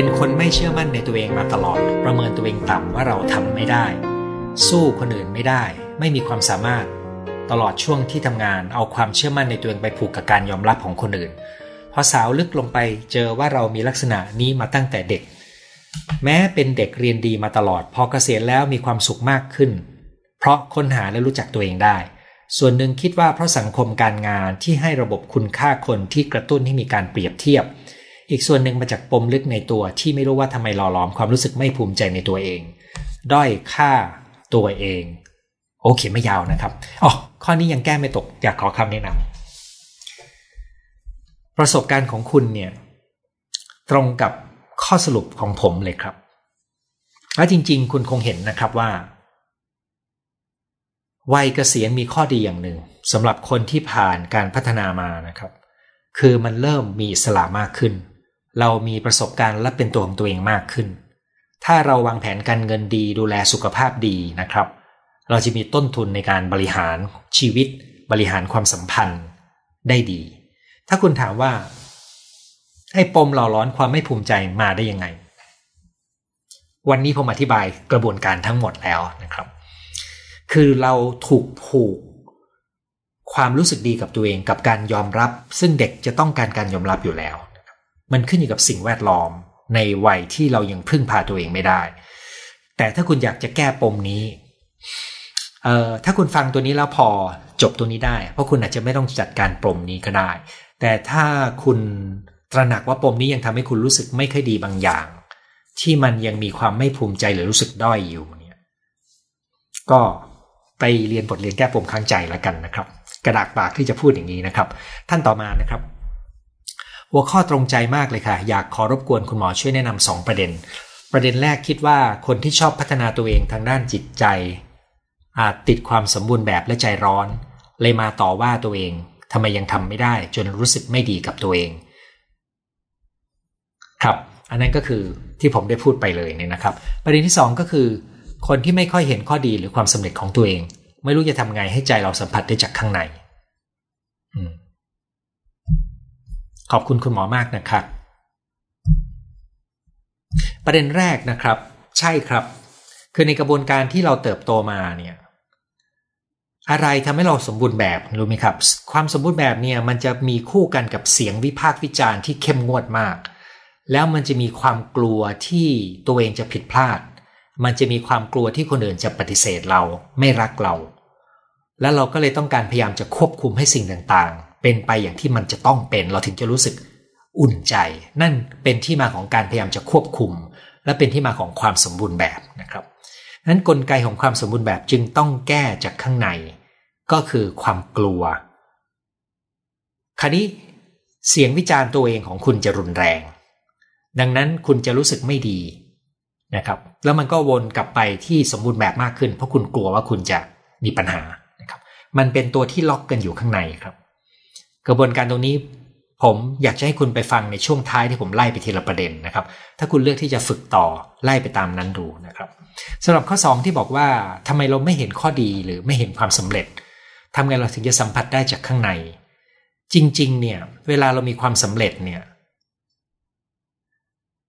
เป็นคนไม่เชื่อมั่นในตัวเองมาตลอด ประเมินตัวเองต่ำว่าเราทำไม่ได้ สู้คนอื่นไม่ได้ ไม่มีความสามารถ ตลอดช่วงที่ทำงานเอาความเชื่อมั่นในตัวเองไปผูกกับการยอมรับของคนอื่น พอสาวลึกลงไปเจอว่าเรามีลักษณะนี้มาตั้งแต่เด็ก แม้เป็นเด็กเรียนดีมาตลอด พอเกษียณแล้วมีความสุขมากขึ้น เพราะค้นหาและรู้จักตัวเองได้ส่วนหนึ่งคิดว่าเพราะสังคมการงานที่ให้ระบบคุณค่าคนที่กระตุ้นให้มีการเปรียบเทียบ อีกส่วนหนึ่งมาจากปมลึกในตัวที่ไม่รู้ว่าทำไมหล่อหลอมความรู้สึกไม่ภูมิใจในตัวเอง ด้อยค่าตัวเอง โอเคไม่ยาวนะครับอ๋อข้อนี้ยังแก้ไม่ตก อยากขอคำแนะนำประสบการณ์ของคุณเนี่ย ตรงกับข้อสรุปของผมเลยครับและจริง ๆ คุณคงเห็นนะครับว่าวัยเกษียณมีข้อดีอย่างหนึ่งสำหรับคนที่ผ่านการพัฒนามานะครับ คือมันเริ่มมีอิสระมากขึ้น เรามีประสบการณ์และเป็นตัวของตัวเองมากขึ้น ถ้าเราวางแผนการเงินดีดูแลสุขภาพดีนะครับ เราจะมีต้นทุนในการบริหารชีวิต บริหารความสัมพันธ์ได้ดี ถ้าคุณถามว่าไอ้ปมหล่อร้อนความไม่ภูมิใจมาได้ยังไง วันนี้ผมอธิบายกระบวนการทั้งหมดแล้วนะครับ คือเราถูกผูกความรู้สึกดีกับตัวเองกับการยอมรับ ซึ่งเด็กจะต้องการการยอมรับอยู่แล้ว มันขึ้นอยู่กับสิ่งแวดล้อม ในวัยที่เรายังพึ่งพาตัวเองไม่ได้ แต่ถ้าคุณอยากจะแก้ปมนี้เอ่อถ้าคุณฟังตัวนี้แล้วพอจบตัวนี้ได้ เพราะคุณอาจจะไม่ต้องจัดการปมนี้ก็ได้ แต่ถ้าคุณตระหนักว่าปมนี้ยังทำให้คุณรู้สึกไม่ค่อยดีบางอย่าง ที่มันยังมีความไม่ภูมิใจหรือรู้สึกด้อยอยู่เนี่ยก็ไปเรียนบทเรียนแก้ปมข้างใจแล้วกันนะครับ กระดากปากที่จะพูดอย่างนี้นะครับ ท่านต่อมานะครับ หัวข้อตรงใจมากเลยค่ะ อยากขอรบกวนคุณหมอช่วยแนะนำสองประเด็น ประเด็นแรกคิดว่าคนที่ชอบพัฒนาตัวเองทางด้านจิตใจ อาจติดความสมบูรณ์แบบและใจร้อน เลยมาต่อว่าตัวเองทำไมยังทำไม่ได้ จนรู้สึกไม่ดีกับตัวเอง ครับ อันนั้นก็คือที่ผมได้พูดไปเลยเนี่ยนะครับ ประเด็นที่ 2 ก็คือ คนที่ไม่ค่อยเห็นข้อดีหรือความสำเร็จของตัวเอง ไม่รู้จะทำไงให้ใจเราสัมผัสได้จากข้างใน ขอบคุณคุณหมอมากนะครับ ประเด็นแรกนะครับ ใช่ครับ คือในกระบวนการที่เราเติบโตมาเนี่ยอะไรทำให้เราสมบูรณ์แบบรู้ไหมครับ ความสมบูรณ์แบบเนี่ยมันจะมีคู่กันกับเสียงวิพากษ์วิจารณ์ที่เข้มงวดมาก แล้วมันจะมีความกลัวที่ตัวเองจะผิดพลาด มันจะมีความกลัวที่คนอื่นจะปฏิเสธเราไม่รักเรา แล้วเราก็เลยต้องการพยายามจะควบคุมให้สิ่งต่าง เป็นไปอย่างที่มันจะต้องเป็น เราถึงจะรู้สึกอุ่นใจ นั่นเป็นที่มาของการพยายามจะควบคุม และเป็นที่มาของความสมบูรณ์แบบนะครับนั้นกลไกของความสมบูรณ์แบบจึงต้องแก้จากข้างใน ก็คือความกลัว คราวนี้เสียงวิจารณ์ตัวเองของคุณจะรุนแรง ดังนั้นคุณจะรู้สึกไม่ดีนะครับแล้วมันก็วนกลับไปที่สมบูรณ์แบบมากขึ้น เพราะคุณกลัวว่าคุณจะมีปัญหานะครับมันเป็นตัวที่ล็อกกันอยู่ข้างในครับ กระบวนการตรงนี้ผมอยากจะให้คุณไปฟังในช่วงท้ายที่ผมไล่ไปทีละประเด็นนะครับ ถ้าคุณเลือกที่จะฝึกต่อไล่ไปตามนั้นดูนะครับสำหรับข้อ 2 ที่บอกว่าทำไมเราไม่เห็นข้อดีหรือไม่เห็นความสำเร็จทำไงเราถึงจะสัมผัสได้จากข้างใน จริง ๆ เนี่ย เวลาเรามีความสำเร็จเนี่ย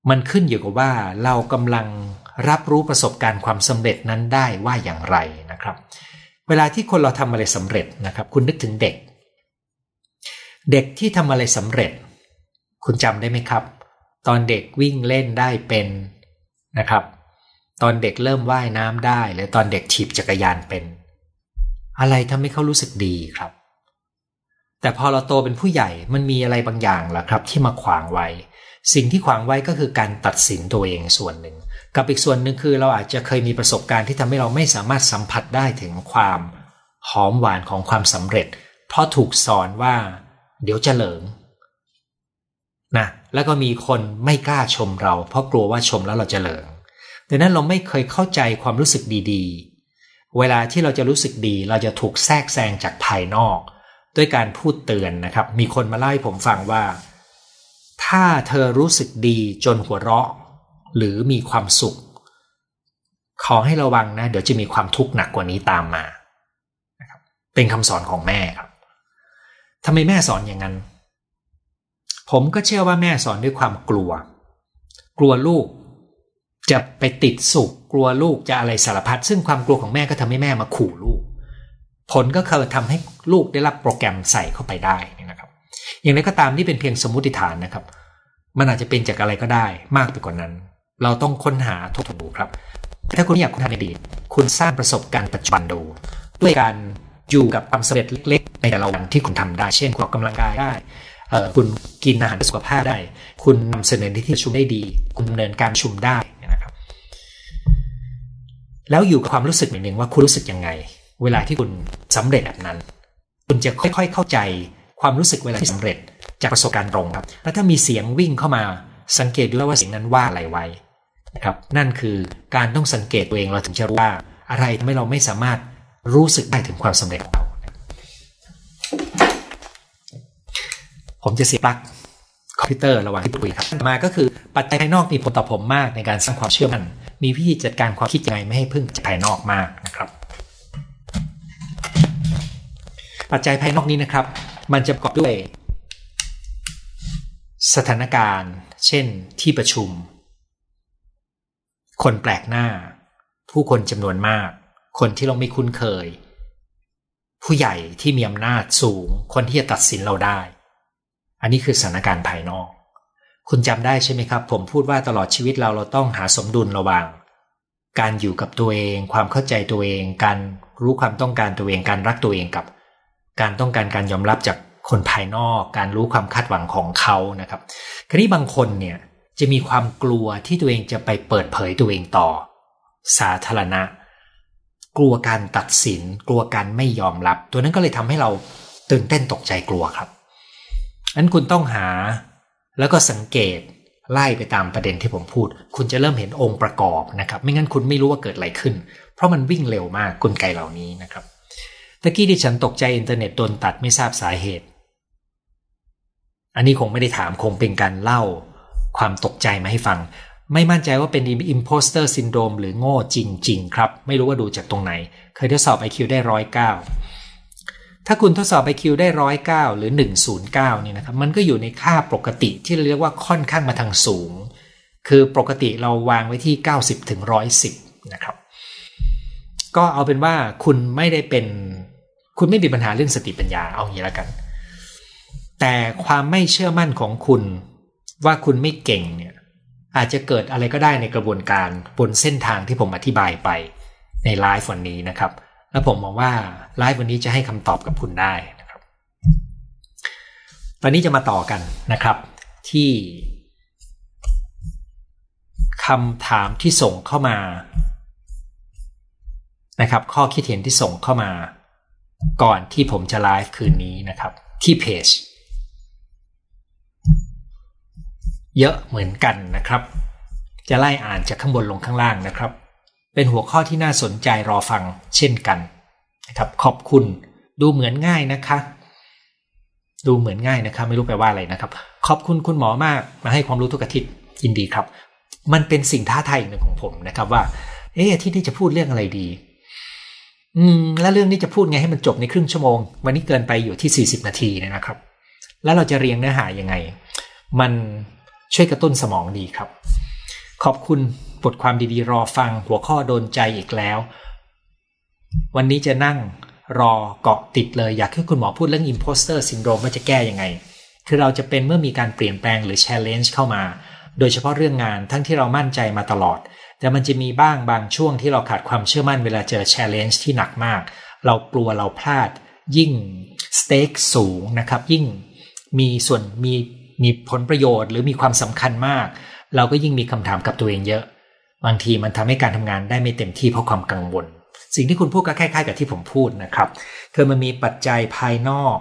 มันขึ้นอยู่กับว่าเรากำลังรับรู้ประสบการณ์ความสำเร็จนั้นได้ว่าอย่างไรนะครับ เวลาที่คนเราทำอะไรสำเร็จนะครับ คุณนึกถึงเด็ก เด็กที่ทำอะไรสำเร็จ คุณจำได้ไหมครับ ตอนเด็กวิ่งเล่นได้เป็นนะครับ ตอนเด็กเริ่มว่ายน้ำได้หรือตอนเด็กถีบจักรยานเป็น อะไรทำให้เขารู้สึกดีครับ แต่พอเราโตเป็นผู้ใหญ่มันมีอะไรบางอย่างล่ะครับ ที่มาขวางไว้ สิ่งที่ขวางไว้ก็คือการตัดสินตัวเองส่วนหนึ่ง กับอีกส่วนหนึ่งคือเราอาจจะเคยมีประสบการณ์ที่ทำให้เราไม่สามารถสัมผัสได้ถึงความหอมหวานของความสำเร็จ เพราะถูกสอนว่า เดี๋ยวจะเหลิงนะแล้วก็มีคนไม่กล้าชมเรา เพราะกลัวว่าชมแล้วเราจะเหลิงดังนั้นเราไม่เคยเข้าใจความรู้สึกดีๆ เวลาที่เราจะรู้สึกดี เราจะถูกแทรกแซงจากภายนอก ด้วยการพูดเตือนนะครับ มีคนมาเล่าให้ผมฟังว่า ถ้าเธอรู้สึกดีจนหัวเราะ หรือมีความสุข ขอให้ระวังนะ เดี๋ยวจะมีความทุกข์หนักกว่านี้ตามมา เป็นคำสอนของแม่ครับ ทำไมแม่สอนอย่างนั้น ผมก็เชื่อว่าแม่สอนด้วยความกลัว กลัวลูก จะไปติดสุขกลัวลูกจะอะไรสารพัดซึ่งความกลัวของแม่ก็ทำให้แม่มาขู่ลูก ผลก็คือทำให้ลูกได้รับโปรแกรมใส่เข้าไปได้นี่นะครับ อย่างไรก็ตามนี่เป็นเพียงสมมติฐานนะครับ มันอาจจะเป็นจากอะไรก็ได้ มากไปกว่านั้น เราต้องค้นหาทบทวนดูครับ ถ้าคุณอยากคุณทำในอดีตคุณสร้างประสบการณ์ปัจจุบันดู ด้วยการ อยู่กับความสำเร็จเล็กๆ ในแต่ละวันที่คุณทำได้ เช่นคุณออกกำลังกายได้คุณกินอาหารสุขภาพได้ คุณนำเสนอที่ที่ประชุมได้ดี คุณดำเนินการชุมได้นะครับ แล้วอยู่กับความรู้สึกหนึ่งว่าคุณรู้สึกยังไง เวลาที่คุณสำเร็จแบบนั้น คุณจะค่อยๆเข้าใจความรู้สึกเวลาที่สำเร็จจากประสบการณ์ตรงครับ แล้วถ้ามีเสียงวิ่งเข้ามาสังเกตดูว่าเสียงนั้นว่าอะไรไว้นะครับ นั่นคือการต้องสังเกตตัวเองเราถึงจะรู้ว่าอะไรทำให้เราไม่สามารถ รู้สึกได้ถึงความสำเร็จของเราผมจะเสียบปลั๊กคอมพิวเตอร์ระหว่างที่คุยครับ มาก็คือปัจจัยภายนอกมีผลต่อผมมากในการสร้างความเชื่อมั่น มีวิธีจัดการความคิดยังไงไม่ให้พึ่งจากภายนอกมากนะครับ ปัจจัยภายนอกนี้นะครับ มันจะประกอบด้วย สถานการณ์ เช่น ที่ประชุม คนแปลกหน้า ผู้คนจำนวนมาก คนที่เราไม่คุ้นเคย ผู้ใหญ่ที่มีอำนาจสูง คนที่จะตัดสินเราได้ อันนี้คือสถานการณ์ภายนอก คุณจำได้ใช่ไหมครับ ผมพูดว่าตลอดชีวิตเราเราต้องหาสมดุลระหว่าง การอยู่กับตัวเอง ความเข้าใจตัวเอง การรู้ความต้องการตัวเองการรักตัวเองกับ การต้องการการยอมรับจากคนภายนอก การรู้ความคาดหวังของเขานะครับคราวนี้บางคนเนี่ยจะมีความกลัวที่ตัวเองจะไปเปิดเผยตัวเองต่อ สาธารณะ กลัวการตัดสิน กลัวการไม่ยอมรับ ตัวนั้นก็เลยทำให้เราตื่นเต้นตกใจกลัวครับนั้นคุณต้องหาแล้วก็สังเกตไล่ไปตามประเด็นที่ผมพูด คุณจะเริ่มเห็นองค์ประกอบนะครับ ไม่งั้นคุณไม่รู้ว่าเกิดอะไรขึ้น เพราะมันวิ่งเร็วมากกลไกเหล่านี้นะครับตะกี้ที่ฉันตกใจอินเทอร์เน็ตโดนตัดไม่ทราบสาเหตุ อันนี้คงไม่ได้ถามคงเป็นการเล่าความตกใจมาให้ฟัง ไม่มั่นใจว่าเป็น imposter syndrome หรือโง่จริง ๆ ครับ ไม่รู้ว่าดูจากตรงไหน เคยทดสอบ IQ ได้ร้อยเก้าถ้าคุณทดสอบ IQ ได้ร้อยเก้าหรือ 109เนี่นะครับมันก็อยู่ในค่าปกติที่เรียกว่าค่อนข้างมาทางสูง คือปกติเราวางไว้ที่ 90ถึง110 นะครับ ก็เอาเป็นว่าคุณไม่ได้เป็น คุณไม่มีปัญหาเรื่องสติปัญญาเอาอย่างนี้แล้วกัน แต่ความไม่เชื่อมั่นของคุณว่าคุณไม่เก่งเนี่ย อาจจะเกิดอะไรก็ได้ในกระบวนการบนเส้นทางที่ผมอธิบายไปในไลฟ์วันนี้นะครับ แล้วผมมองว่าไลฟ์วันนี้จะให้คำตอบกับคุณได้นะครับวันนี้จะมาต่อกันนะครับ ที่คำถามที่ส่งเข้ามานะครับ ข้อคิดเห็นที่ส่งเข้ามา ก่อนที่ผมจะไลฟ์คืนนี้นะครับ ที่เพจ เยอะเหมือนกันนะครับ จะไล่อ่านจากข้างบนลงข้างล่างนะครับ เป็นหัวข้อที่น่าสนใจรอฟังเช่นกันนะครับขอบคุณดูเหมือนง่ายนะคะ ดูเหมือนง่ายนะครับไม่รู้แปลว่าอะไรนะครับ ขอบคุณคุณหมอมากมาให้ความรู้ทุกอาทิตย์ยินดีครับ มันเป็นสิ่งท้าทายหนึ่งของผมนะครับว่า เอออาทิตย์นี้จะพูดเรื่องอะไรดี อืม แล้วเรื่องนี้จะพูดไงให้มันจบในครึ่งชั่วโมง วันนี้เกินไปอยู่ที่ 40 นาทีนะครับ แล้วเราจะเรียงเนื้อหายังไง มัน ช่วยกระตุ้นสมองดีครับ ขอบคุณบทความดีๆ รอฟังหัวข้อโดนใจอีกแล้ว วันนี้จะนั่งรอเกาะติดเลยอยากให้คุณหมอพูดเรื่อง imposter syndrome ว่าจะแก้ยังไง คือเราจะเป็นเมื่อมีการเปลี่ยนแปลงหรือ challenge เข้ามา โดยเฉพาะเรื่องงานทั้งที่เรามั่นใจมาตลอด แต่มันจะมีบ้างบางช่วงที่เราขาดความเชื่อมั่นเวลาเจอ challenge ที่หนักมาก เรากลัวเราพลาด ยิ่งสเต็กสูงนะครับ ยิ่งมีส่วนมี มีผลประโยชน์หรือมีความสำคัญมาก เราก็ยิ่งมีคำถามกับตัวเองเยอะ บางทีมันทำให้การทำงานได้ไม่เต็มที่เพราะความกังวล สิ่งที่คุณพูดก็คล้ายๆกับที่ผมพูดนะครับ คือมันมีปัจจัยภายนอก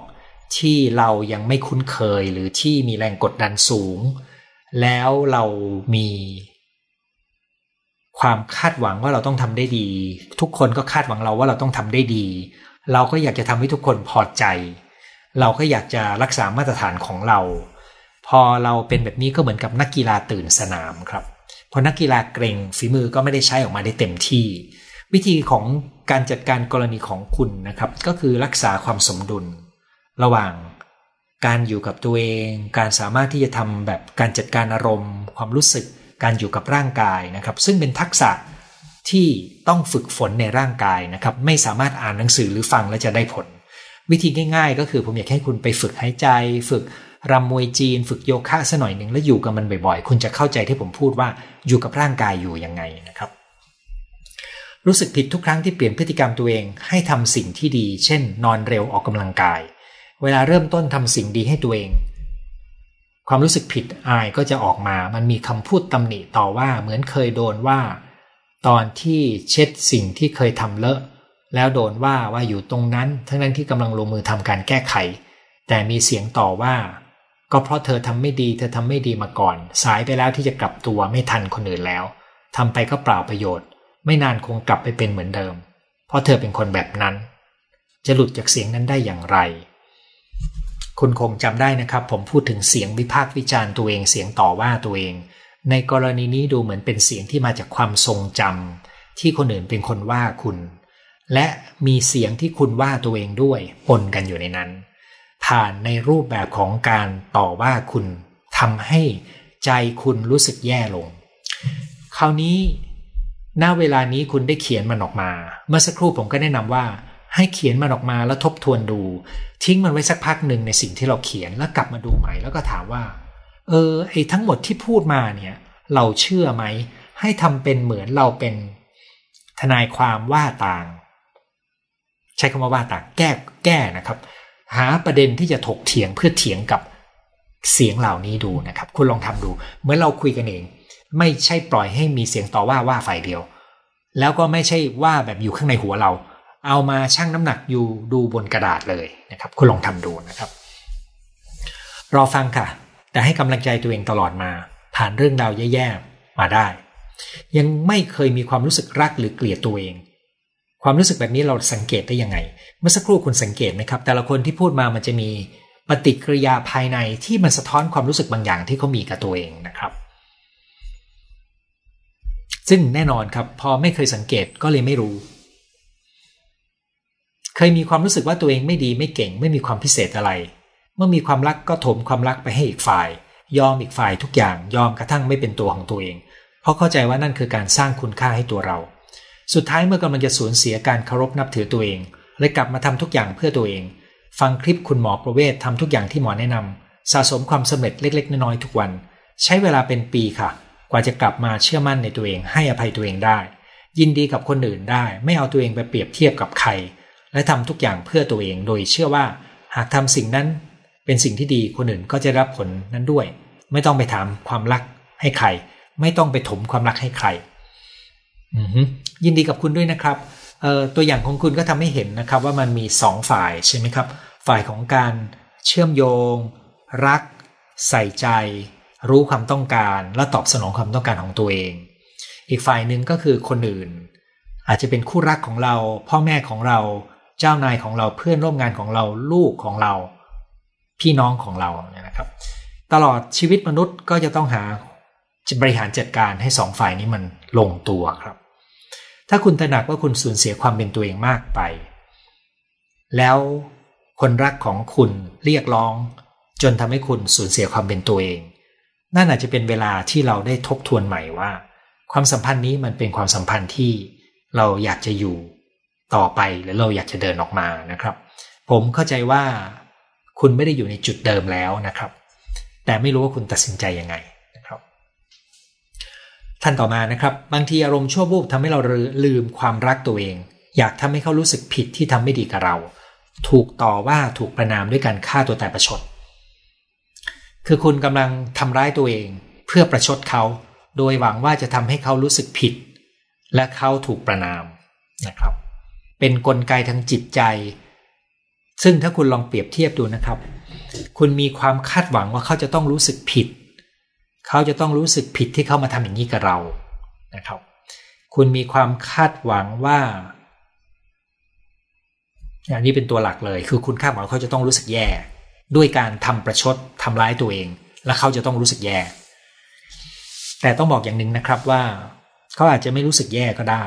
ที่เรายังไม่คุ้นเคยหรือที่มีแรงกดดันสูง แล้วเรามีความคาดหวังว่าเราต้องทำได้ดี ทุกคนก็คาดหวังเราว่าเราต้องทำได้ดี เราก็อยากจะทำให้ทุกคนพอใจ เราก็อยากจะรักษามาตรฐานของเรา พอเราเป็นแบบนี้ก็เหมือนกับนักกีฬาตื่นสนามครับพอนักกีฬาเกรงฝีมือก็ไม่ได้ใช้ออกมาได้เต็มที่ วิธีของการจัดการกรณีของคุณนะครับ ก็คือรักษาความสมดุล ระหว่างการอยู่กับตัวเอง การสามารถที่จะทำแบบการจัดการอารมณ์ ความรู้สึก การอยู่กับร่างกายนะครับ ซึ่งเป็นทักษะที่ต้องฝึกฝนในร่างกายนะครับ ไม่สามารถอ่านหนังสือหรือฟังแล้วจะได้ผล วิธีง่าย ๆ ก็คือผมอยากให้คุณไปฝึกหายใจ ฝึก รำมวยจีนฝึกโยคะสัหน่อยหนึ่งแล้วอยู่กับมันบ่อยๆ คุณจะเข้าใจที่ผมพูดว่าอยู่กับร่างกายอยู่ยังไงนะครับ รู้สึกผิดทุกครั้งที่เปลี่ยนพฤติกรรมตัวเองให้ทำสิ่งที่ดี เช่น นอนเร็วออกกำลังกาย เวลาเริ่มต้นทำสิ่งดีให้ตัวเอง ความรู้สึกผิดอายก็จะออกมา มันมีคำพูดตำหนิต่อว่าเหมือนเคยโดนว่า ตอนที่เช็ดสิ่งที่เคยทำเลอะแล้วโดนว่าว่าอยู่ตรงนั้น ทั้งนั้นที่กำลังลงมือทำการแก้ไข แต่มีเสียงต่อว่า ก็เพราะเธอทำไม่ดีเธอทำไม่ดีมาก่อน สายไปแล้วที่จะกลับตัวไม่ทันคนอื่นแล้วทำไปก็เปล่าประโยชน์ ไม่นานคงกลับไปเป็นเหมือนเดิม เพราะเธอเป็นคนแบบนั้น จะหลุดจากเสียงนั้นได้อย่างไร คุณคงจำได้นะครับ ผมพูดถึงเสียงวิพากษ์วิจารณ์ตัวเองเสียงต่อว่าตัวเอง ในกรณีนี้ดูเหมือนเป็นเสียงที่มาจากความทรงจำที่คนอื่นเป็นคนว่าคุณ และมีเสียงที่คุณว่าตัวเองด้วยปนกันอยู่ในนั้น ผ่านในรูปแบบของการต่อว่าคุณทำให้ใจคุณรู้สึกแย่ลง คราวนี้ณเวลานี้คุณได้เขียนมันออกมา เมื่อสักครู่ผมก็แนะนำว่า ให้เขียนมันออกมาแล้วทบทวนดู ทิ้งมันไว้สักพักหนึ่งในสิ่งที่เราเขียนแล้วกลับมาดูใหม่แล้วก็ถามว่า เออไอ้ทั้งหมดที่พูดมาเนี่ย เราเชื่อไหม ให้ทำเป็นเหมือนเราเป็นทนายความว่าต่าง ใช้คำว่าว่าต่างแก้แก้นะครับ หาประเด็นที่จะถกเถียงเพื่อเถียงกับเสียงเหล่านี้ดูนะครับ คุณลองทำดูเหมือนเราคุยกันเอง ไม่ใช่ปล่อยให้มีเสียงต่อว่าว่าฝ่ายเดียว แล้วก็ไม่ใช่ว่าแบบอยู่ข้างในหัวเรา เอามาชั่งน้ำหนักอยู่ดูบนกระดาษเลยนะครับ คุณลองทำดูนะครับ รอฟังค่ะ แต่ให้กำลังใจตัวเองตลอดมา ผ่านเรื่องราวแย่ๆมาได้ ยังไม่เคยมีความรู้สึกรักหรือเกลียดตัวเอง ความรู้สึกแบบนี้เราสังเกตได้ยังไง เมื่อสักครู่คุณสังเกตไหมครับ แต่ละคนที่พูดมามันจะมีปฏิกิริยาภายในที่มันสะท้อนความรู้สึกบางอย่างที่เขามีกับตัวเองนะครับ ซึ่งแน่นอนครับ พอไม่เคยสังเกตก็เลยไม่รู้ เคยมีความรู้สึกว่าตัวเองไม่ดีไม่เก่ง ไม่มีความพิเศษอะไร เมื่อมีความรักก็ถมความรักไปให้อีกฝ่าย ยอมอีกฝ่ายทุกอย่าง ยอมกระทั่งไม่เป็นตัวของตัวเอง เพราะเข้าใจว่านั่นคือการสร้างคุณค่าให้ตัวเรา สุดท้ายเมื่อกำลังจะสูญเสียการเคารพนับถือตัวเองเลยกลับมาทำทุกอย่างเพื่อตัวเอง ฟังคลิปคุณหมอประเวศทำทุกอย่างที่หมอแนะนำสะสมความสำเร็จเล็ก ๆ น้อยๆทุกวัน ใช้เวลาเป็นปีค่ะ กว่าจะกลับมาเชื่อมั่นในตัวเอง ให้อภัยตัวเองได้ ยินดีกับคนอื่นได้ ไม่เอาตัวเองไปเปรียบเทียบกับใคร และทำทุกอย่างเพื่อตัวเองโดยเชื่อว่า หากทำสิ่งนั้น เป็นสิ่งที่ดีคนอื่นก็จะรับผลนั้นด้วย ไม่ต้องไปถามความรักให้ใคร ไม่ต้องไปถมความรักให้ใคร ยินดีกับคุณด้วยนะครับตัวอย่างของคุณก็ทำให้เห็นนะครับว่ามันมีสองฝ่ายใช่ไหมครับ ฝ่ายของการเชื่อมโยง รัก ใส่ใจ รู้ความต้องการ และตอบสนองความต้องการของตัวเอง อีกฝ่ายหนึ่งก็คือคนอื่น อาจจะเป็นคู่รักของเรา พ่อแม่ของเรา เจ้านายของเราเพื่อนร่วมงานของเราลูกของเรา พี่น้องของเราเนี่ยนะครับ ตลอดชีวิตมนุษย์ก็จะต้องหาบริหารจัดการให้สองฝ่ายนี้มันลงตัวครับ ถ้าคุณตระหนักว่าคุณสูญเสียความเป็นตัวเองมากไป แล้วคนรักของคุณเรียกร้อง จนทำให้คุณสูญเสียความเป็นตัวเอง นั่นอาจจะเป็นเวลาที่เราได้ทบทวนใหม่ว่า ความสัมพันธ์นี้มันเป็นความสัมพันธ์ที่เราอยากจะอยู่ต่อไปหรือเราอยากจะเดินออกมานะครับ ผมเข้าใจว่าคุณไม่ได้อยู่ในจุดเดิมแล้วนะครับ แต่ไม่รู้ว่าคุณตัดสินใจยังไง ท่านต่อมานะครับ บางทีอารมณ์ชั่ววูบทำให้เราลืมความรักตัวเอง อยากทำให้เขารู้สึกผิดที่ทำไม่ดีกับเรา ถูกต่อว่าถูกประนามด้วยการฆ่าตัวตายประชด คือคุณกำลังทำร้ายตัวเอง เพื่อประชดเขา โดยหวังว่าจะทำให้เขารู้สึกผิด และเขาถูกประนามนะครับ เป็นนกลไกทางจิตใจ ซึ่งถ้าคุณลองเปรียบเทียบดูนะครับ คุณมีความคาดหวังว่าเขาจะต้องรู้สึกผิด เขาจะต้องรู้สึกผิดที่เขามาทำอย่างนี้กับเรานะครับ คุณมีความคาดหวังว่าอย่างนี้เป็นตัวหลักเลย คือคุณคาดหวังเขาจะต้องรู้สึกแย่ ด้วยการทำประชดทำร้ายตัวเอง และเขาจะต้องรู้สึกแย่ แต่ต้องบอกอย่างหนึ่งนะครับว่า เขาอาจจะไม่รู้สึกแย่ก็ได้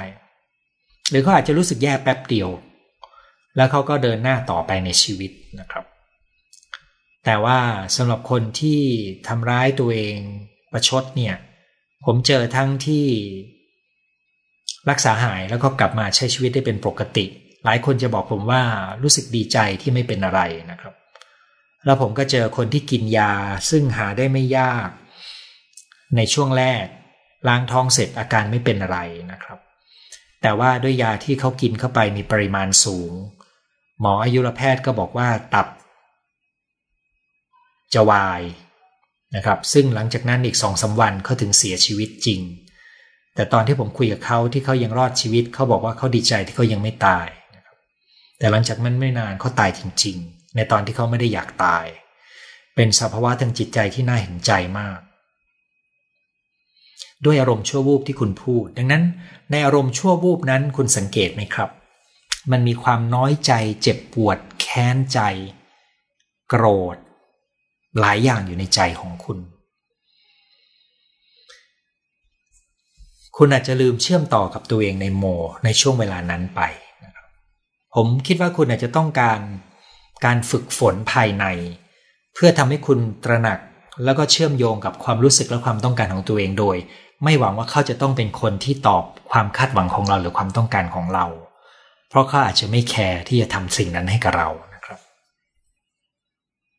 หรือเขาอาจจะรู้สึกแย่แป๊บเดียว แล้วเขาก็เดินหน้าต่อไปในชีวิตนะครับแต่ว่าสำหรับคนที่ทำร้ายตัวเอง ประชดเนี่ย ผมเจอทั้งที่รักษาหายแล้วก็กลับมาใช้ชีวิตได้เป็นปกติ หลายคนจะบอกผมว่ารู้สึกดีใจที่ไม่เป็นอะไรนะครับ แล้วผมก็เจอคนที่กินยาซึ่งหาได้ไม่ยาก ในช่วงแรกล้างท้องเสร็จอาการไม่เป็นอะไรนะครับ แต่ว่าด้วยยาที่เขากินเข้าไปมีปริมาณสูง หมออายุรแพทย์ก็บอกว่าตับ จะวาย นะครับ ซึ่งหลังจากนั้นอีกสองสาวันเขาถึงเสียชีวิตจริง แต่ตอนที่ผมคุยกับเขาที่เขายังรอดชีวิตเขาบอกว่าเขาดีใจที่เขายังไม่ตายนะครับแต่หลังจากนั้นไม่นานเขาตายจริง ๆ ในตอนที่เขาไม่ได้อยากตาย เป็นสภาวะทางจิตใจที่น่าเห็นใจมาก ด้วยอารมณ์ชั่ววูบที่คุณพูด ดังนั้นในอารมณ์ชั่ววูบนั้นคุณสังเกตไหมครับ มันมีความน้อยใจ เจ็บปวด แค้นใจ โกรธ หลายอย่างอยู่ในใจของคุณ คุณอาจจะลืมเชื่อมต่อกับตัวเองในโม ในช่วงเวลานั้นไป ผมคิดว่าคุณอาจจะต้องการการฝึกฝนภายใน เพื่อทำให้คุณตระหนักแล้วก็เชื่อมโยงกับความรู้สึกและความต้องการของตัวเองโดย ไม่หวังว่าเขาจะต้องเป็นคนที่ตอบความคาดหวังของเราหรือความต้องการของเรา เพราะเขาอาจจะไม่แคร์ที่จะทำสิ่งนั้นให้กับเรา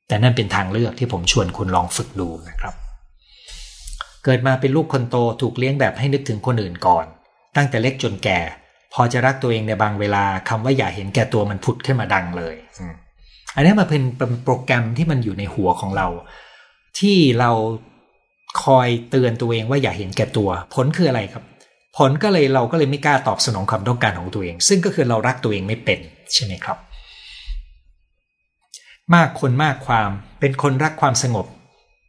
แต่นั่นเป็นทางเลือกที่ผมชวนคุณลองฝึกดูนะครับ เกิดมาเป็นลูกคนโตถูกเลี้ยงแบบให้นึกถึงคนอื่นก่อน ตั้งแต่เล็กจนแก่ พอจะรักตัวเองในบางเวลาคำว่าอย่าเห็นแก่ตัวมันพุดขึ้นมาดังเลย อันนี้มันเป็นโปรแกรมที่มันอยู่ในหัวของเรา ที่เราคอยเตือนตัวเองว่าอย่าเห็นแก่ตัว ผลคืออะไรครับ ผลก็เลยเราก็เลยไม่กล้าตอบสนองความต้องการของตัวเอง ซึ่งก็คือเรารักตัวเองไม่เป็นใช่ไหมครับ มากคนมากความเป็นคนรักความสงบ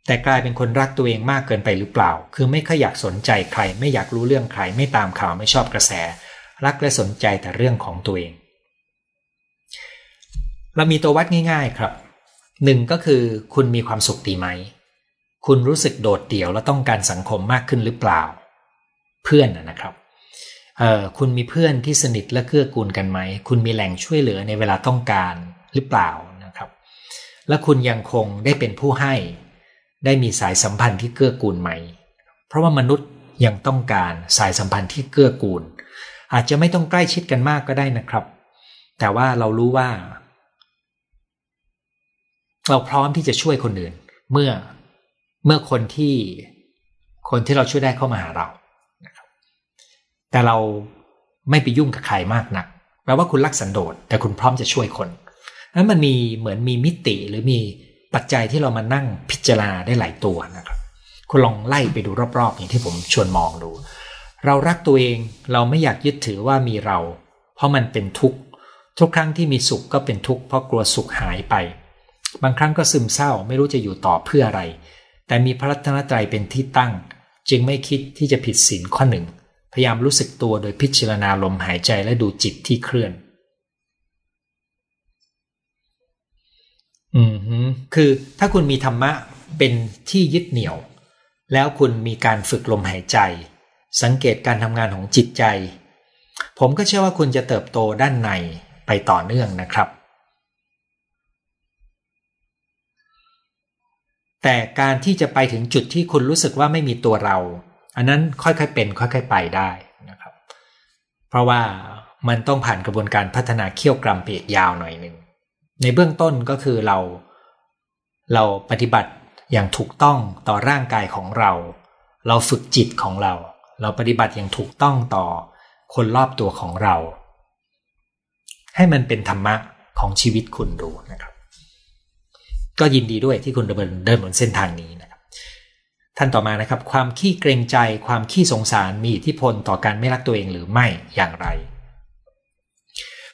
แต่กลายเป็นคนรักตัวเองมากเกินไปหรือเปล่า คือไม่ค่อยอยากสนใจใคร ไม่อยากรู้เรื่องใคร ไม่ตามข่าวไม่ชอบกระแส รักและสนใจแต่เรื่องของตัวเอง เรามีตัววัดง่าย ๆครับหนึ่งก็คือคุณมีความสุขดีไหม คุณรู้สึกโดดเดี่ยวและต้องการสังคมมากขึ้นหรือเปล่า เพื่อนนะครับคุณมีเพื่อนที่สนิทและเกื้อกูลกันไหม คุณมีแหล่งช่วยเหลือในเวลาต้องการหรือเปล่า และคุณยังคงได้เป็นผู้ให้ ได้มีสายสัมพันธ์ที่เกื้อกูลไหม เพราะว่ามนุษย์ยังต้องการสายสัมพันธ์ที่เกื้อกูล อาจจะไม่ต้องใกล้ชิดกันมากก็ได้นะครับ แต่ว่าเรารู้ว่า เราพร้อมที่จะช่วยคนอื่น เมื่อเมื่อคนที่คนที่เราช่วยได้เข้ามาหาเราแต่เราไม่ไปยุ่งกับใครมากนักแปลว่าคุณรักสันโดษแต่คุณพร้อมจะช่วยคน นั้นมันมีเหมือนมีมิติหรือมีปัจจัยที่เรามานั่งพิจารณาได้หลายตัวนะครับ คุณลองไล่ไปดูรอบๆอย่างที่ผมชวนมองดู เรารักตัวเองเราไม่อยากยึดถือว่ามีเรา เพราะมันเป็นทุกข์ทุกครั้งที่มีสุขก็เป็นทุกข์เพราะกลัวสุขหายไป บางครั้งก็ซึมเศร้าไม่รู้จะอยู่ต่อเพื่ออะไร แต่มีพระรัตนตรัยเป็นที่ตั้ง จึงไม่คิดที่จะผิดศีลข้อหนึ่งพยายามรู้สึกตัวโดยพิจารณาลมหายใจและดูจิตที่เคลื่อน อืมคือถ้าคุณมีธรรมะเป็นที่ยึดเหนี่ยว แล้วคุณมีการฝึกลมหายใจ สังเกตการทำงานของจิตใจ ผมก็เชื่อว่าคุณจะเติบโตด้านในไปต่อเนื่องนะครับ แต่การที่จะไปถึงจุดที่คุณรู้สึกว่าไม่มีตัวเรา อันนั้นค่อยๆเป็น ค่อย ๆ ไปได้นะครับ เพราะว่ามันต้องผ่านกระบวนการพัฒนาเขี้ยวกรำเปียกยาวหน่อยหนึ่ง ในเบื้องต้นก็คือเรา เราปฏิบัติอย่างถูกต้องต่อร่างกายของเรา เราฝึกจิตของเรา เราปฏิบัติอย่างถูกต้องต่อคนรอบตัวของเรา ให้มันเป็นธรรมะของชีวิตคุณดูนะครับ ก็ยินดีด้วยที่คุณเดินเดินบนเส้นทางนี้นะครับ ท่านต่อมานะครับ ความขี้เกรงใจความขี้สงสารมีอิทธิพลต่อการไม่รักตัวเองหรือไม่อย่างไร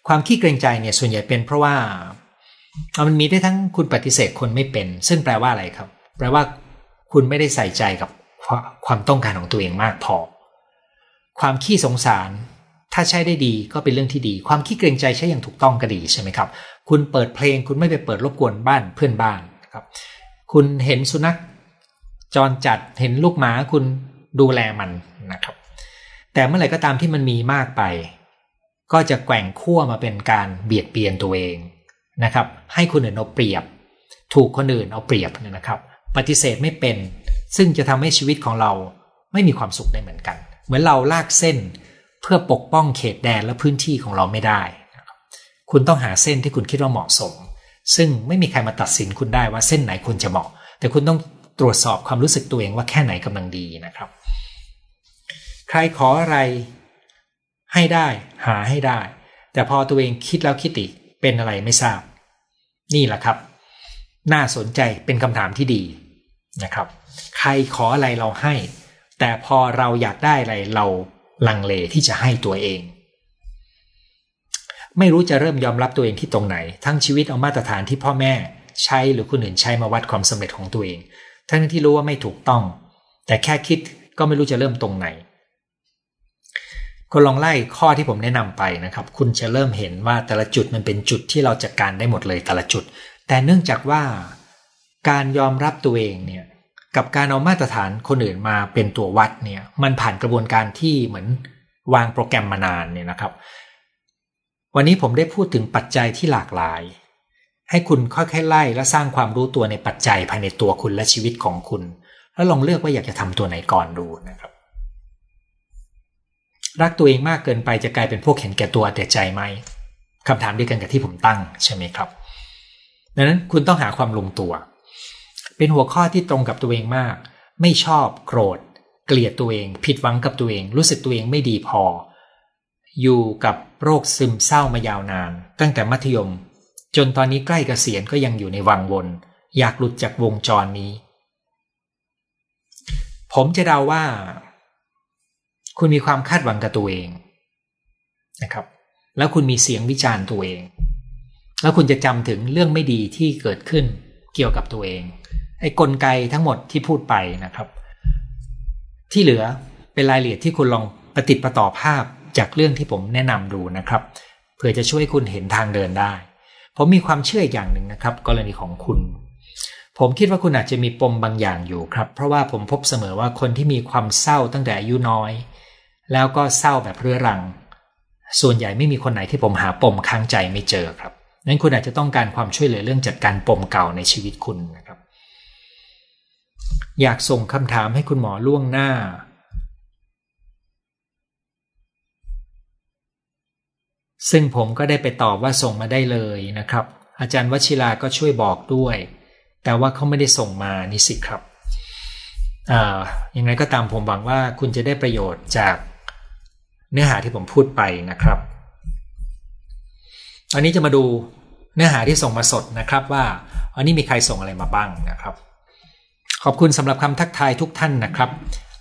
ความขี้เกรงใจเนี่ยส่วนใหญ่เป็นเพราะว่า มันมีได้ทั้งคุณปฏิเสธคนไม่เป็น ซึ่งแปลว่าอะไรครับ แปลว่า คุณไม่ได้ใส่ใจกับความต้องการของตัวเองมากพอ ความขี้สงสาร ถ้าใช้ได้ดีก็เป็นเรื่องที่ดี ความขี้เกรงใจใช้อย่างถูกต้องก็ดีใช่ไหมครับ คุณเปิดเพลง คุณไม่ไปเปิดรบกวนบ้านเพื่อนบ้านครับ คุณเห็นสุนัขจรจัดเห็นลูกหมาคุณดูแลมันนะครับ แต่เมื่อไหร่ก็ตามที่มันมีมากไป ก็จะแกว่งขั้วมาเป็นการเบียดเบียนตัวเอง นะครับ ให้คนอื่นเอาเปรียบ ถูกคนอื่นเอาเปรียบนะครับ ปฏิเสธไม่เป็น ซึ่งจะทำให้ชีวิตของเราไม่มีความสุขได้เหมือนกัน เหมือนเราลากเส้น เพื่อปกป้องเขตแดนและพื้นที่ของเราไม่ได้ คุณต้องหาเส้นที่คุณคิดว่าเหมาะสม ซึ่งไม่มีใครมาตัดสินคุณได้ว่าเส้นไหนคุณจะเหมาะ แต่คุณต้องตรวจสอบความรู้สึกตัวเองว่าแค่ไหนกำลังดีนะครับ ใครขออะไรให้ได้หาให้ได้ แต่พอตัวเองคิดแล้วคิดอีกเป็นอะไรไม่ทราบ นี่แหละครับ น่าสนใจเป็นคำถามที่ดีนะครับ ใครขออะไรเราให้ แต่พอเราอยากได้อะไรเราลังเลที่จะให้ตัวเอง ไม่รู้จะเริ่มยอมรับตัวเองที่ตรงไหน ทั้งชีวิตเอามาตรฐานที่พ่อแม่ ใช้หรือคนอื่นใช้มาวัดความสำเร็จของตัวเอง ทั้งที่รู้ว่าไม่ถูกต้อง แต่แค่คิดก็ไม่รู้จะเริ่มตรงไหน คุณลองไล่ข้อที่ผมแนะนำไปนะครับ คุณจะเริ่มเห็นว่าแต่ละจุดมันเป็นจุดที่เราจัดการได้หมดเลยแต่ละจุด แต่เนื่องจากว่าการยอมรับตัวเองเนี่ยกับการเอามาตรฐานคนอื่นมาเป็นตัววัดเนี่ยมันผ่านกระบวนการที่เหมือนวางโปรแกรมมานานเนี่ยนะครับ วันนี้ผมได้พูดถึงปัจจัยที่หลากหลาย ให้คุณค่อยๆไล่และสร้างความรู้ตัวในปัจจัยภายในตัวคุณและชีวิตของคุณ แล้วลองเลือกว่าอยากจะทำตัวไหนก่อนดูนะครับ รักตัวเองมากเกินไปจะกลายเป็นพวกเห็นแก่ตัวแต่ใจไหมคำถามเดียวกันกับที่ผมตั้งใช่ไหมครับ ดังนั้นคุณต้องหาความลงตัว เป็นหัวข้อที่ตรงกับตัวเองมาก ไม่ชอบโกรธ เกลียดตัวเอง ผิดหวังกับตัวเอง รู้สึกตัวเองไม่ดีพอ อยู่กับโรคซึมเศร้ามายาวนาน ตั้งแต่มัธยม จนตอนนี้ใกล้กเกษียณก็ยังอยู่ในวังวน อยากหลุดจากวงจรนี้ ผมจะเดาว่า คุณมีความคาดหวังกับตัวเองนะครับ แล้วคุณมีเสียงวิจารณ์ตัวเอง แล้วคุณจะจำถึงเรื่องไม่ดีที่เกิดขึ้นเกี่ยวกับตัวเอง ไอ้กลไกทั้งหมดที่พูดไปนะครับ ที่เหลือเป็นรายละเอียดที่คุณลองปฏิติประต่อภาพจากเรื่องที่ผมแนะนำดูนะครับเพื่อจะช่วยคุณเห็นทางเดินได้ ผมมีความเชื่ออย่างหนึ่งนะครับ กรณีของคุณ ผมคิดว่าคุณอาจจะมีปมบางอย่างอยู่ครับ เพราะว่าผมพบเสมอว่าคนที่มีความเศร้าตั้งแต่อายุน้อย แล้วก็เศร้าแบบเรื้อรัง ส่วนใหญ่ไม่มีคนไหนที่ผมหาปมค้างใจไม่เจอครับนั้นคุณอาจจะต้องการความช่วยเหลือเรื่องจัดการปมเก่าในชีวิตคุณนะครับ อยากส่งคำถามให้คุณหมอล่วงหน้า ซึ่งผมก็ได้ไปตอบว่าส่งมาได้เลยนะครับ อาจารย์วชิราก็ช่วยบอกด้วย แต่ว่าเขาไม่ได้ส่งมานี่สิครับยังไงก็ตามผมหวังว่าคุณจะได้ประโยชน์จาก เนื้อหาที่ผมพูดไปนะครับ อันนี้จะมาดูเนื้อหาที่ส่งมาสดนะครับว่าอันนี้มีใครส่งอะไรมาบ้างนะครับ ขอบคุณสำหรับคำทักทายทุกท่านนะครับ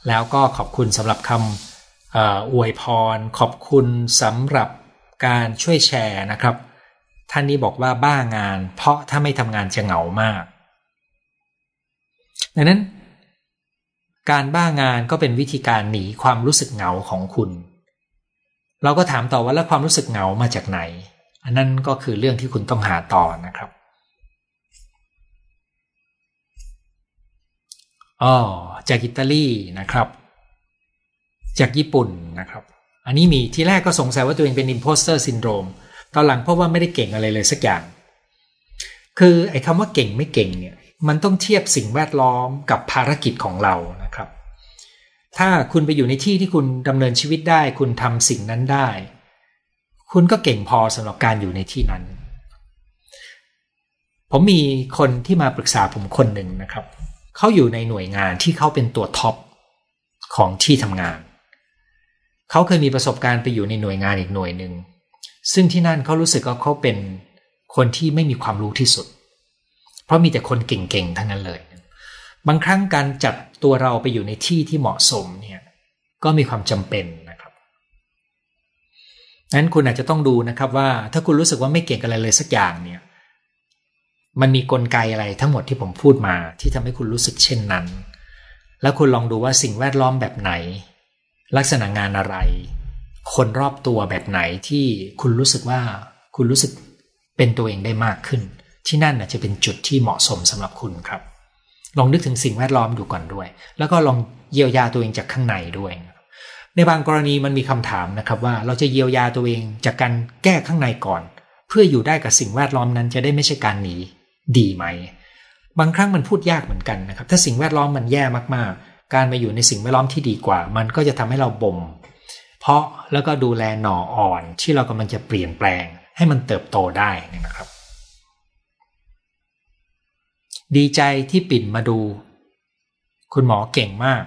แล้วก็ขอบคุณสำหรับคำอวยพร ขอบคุณสำหรับการช่วยแชร์นะครับ ท่านนี้บอกว่าบ้างาน เพราะถ้าไม่ทำงานจะเหงามาก ดังนั้น การบ้างานก็เป็นวิธีการหนีความรู้สึกเหงาของคุณ เราก็ถามต่อว่าแล้วความรู้สึกเหงามาจากไหน อันนั้นก็คือเรื่องที่คุณต้องหาต่อนะครับอ๋อจากอิตาลีนะครับ จากญี่ปุ่นนะครับ อันนี้มีที่แรกก็สงสัยว่าตัวเองเป็น imposter syndrome ตอนหลังเพราะว่าไม่ได้เก่งอะไรเลยสักอย่าง คือไอ้คำว่าเก่งไม่เก่งเนี่ย มันต้องเทียบสิ่งแวดล้อมกับภารกิจของเรานะครับ ถ้าคุณไปอยู่ในที่ที่คุณดำเนินชีวิตได้ คุณทำสิ่งนั้นได้ คุณก็เก่งพอสำหรับการอยู่ในที่นั้น ผมมีคนที่มาปรึกษาผมคนหนึ่งนะครับ เขาอยู่ในหน่วยงานที่เขาเป็นตัวท็อปของที่ทำงาน เขาเคยมีประสบการณ์ไปอยู่ในหน่วยงานอีกหน่วยหนึ่ง ซึ่งที่นั่นเขารู้สึกว่าเขาเป็นคนที่ไม่มีความรู้ที่สุด เพราะมีแต่คนเก่งๆทั้งนั้นเลย บางครั้งการจัดตัวเราไปอยู่ในที่ที่เหมาะสมเนี่ยก็มีความจำเป็นนะครับนั้นคุณอาจจะต้องดูนะครับว่าถ้าคุณรู้สึกว่าไม่เก่งอะไรเลยสักอย่างเนี่ยมันมีกลไกอะไรทั้งหมดที่ผมพูดมาที่ทำให้คุณรู้สึกเช่นนั้น แล้วคุณลองดูว่าสิ่งแวดล้อมแบบไหน ลักษณะงานอะไร คนรอบตัวแบบไหนที่คุณรู้สึกว่าคุณรู้สึกเป็นตัวเองได้มากขึ้น ที่นั่นจะเป็นจุดที่เหมาะสมสำหรับคุณครับ ลองนึกถึงสิ่งแวดล้อมดูก่อนด้วย แล้วก็ลองเยียวยาตัวเองจากข้างในด้วย ในบางกรณีมันมีคำถามนะครับว่าเราจะเยียวยาตัวเองจากการแก้ข้างในก่อน เพื่ออยู่ได้กับสิ่งแวดล้อมนั้นจะได้ไม่ใช่การหนีดีไหม บางครั้งมันพูดยากเหมือนกันนะครับ ถ้าสิ่งแวดล้อมมันแย่มากๆ การมาอยู่ในสิ่งแวดล้อมที่ดีกว่า มันก็จะทำให้เราบ่ม เพาะแล้วก็ดูแลหน่ออ่อนที่เรากำลังจะเปลี่ยนแปลง ให้มันเติบโตได้นะครับ ดีใจที่ปิ่นมาดู คุณหมอเก่งมาก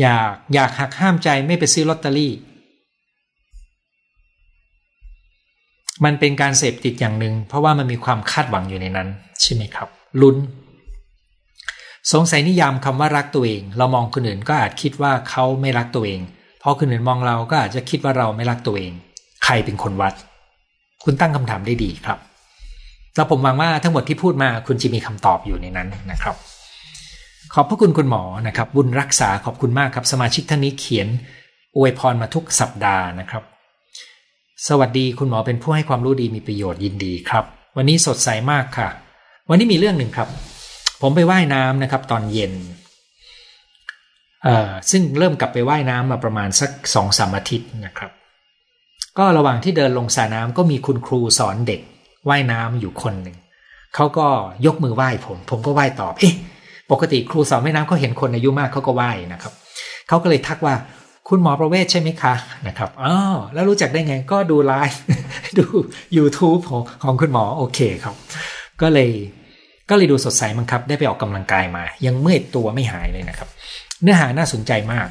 อยากอยากหักห้ามใจไม่ไปซื้อลอตเตอรี่ มันเป็นการเสพติดอย่างหนึ่งเพราะว่ามันมีความคาดหวังอยู่ในนั้น ใช่ไหมครับลุ้น สงสัยนิยามคำว่ารักตัวเอง เรามองคนอื่นก็อาจคิดว่าเขาไม่รักตัวเองพอคนอื่นมองเราก็อาจจะคิดว่าเราไม่รักตัวเอง ใครเป็นคนวัด คุณตั้งคำถามได้ดีครับแล้วผมหวังว่าทั้งหมดที่พูดมาคุณจะมีคำตอบอยู่ในนั้นนะครับ ขอบพระคุณคุณหมอนะครับ บุญรักษาขอบคุณมากครับ สมาชิกท่านนี้เขียนอวยพรมาทุกสัปดาห์นะครับ สวัสดีคุณหมอเป็นผู้ให้ความรู้ดีมีประโยชน์ยินดีครับ วันนี้สดใสมากค่ะ วันนี้มีเรื่องหนึ่งครับ ผมไปไว่ายน้ำนะครับ ตอนเย็นเอ่อซึ่งเริ่มกลับไปไว่ายน้ำมาประมาณสักสองสามอาทิตย์นะครับ ก็ระหว่างที่เดินลงสระน้ำก็มีคุณครูสอนเด็กว่ายน้ำอยู่คนหนึ่งเขาก็ยกมือไหว้ผม ผมก็ไหว้ตอบเอ๊ะปกติครูสอนว่ายน้ำเขาเห็นคนอายุมากเขาก็ไหว้นะครับเขาก็เลยทักว่าคุณหมอประเวศใช่ไหมคะนะครับอ๋อแล้วรู้จักได้ไงก็ดูไลฟ์ดู YouTube ของของคุณหมอโอเคครับ ก็เลยก็เลยดูสดใสมั้งครับ ได้ไปออกกำลังกายมา ยังเมื่อยตัวไม่หายเลยนะครับ เนื้อหาน่าสนใจมาก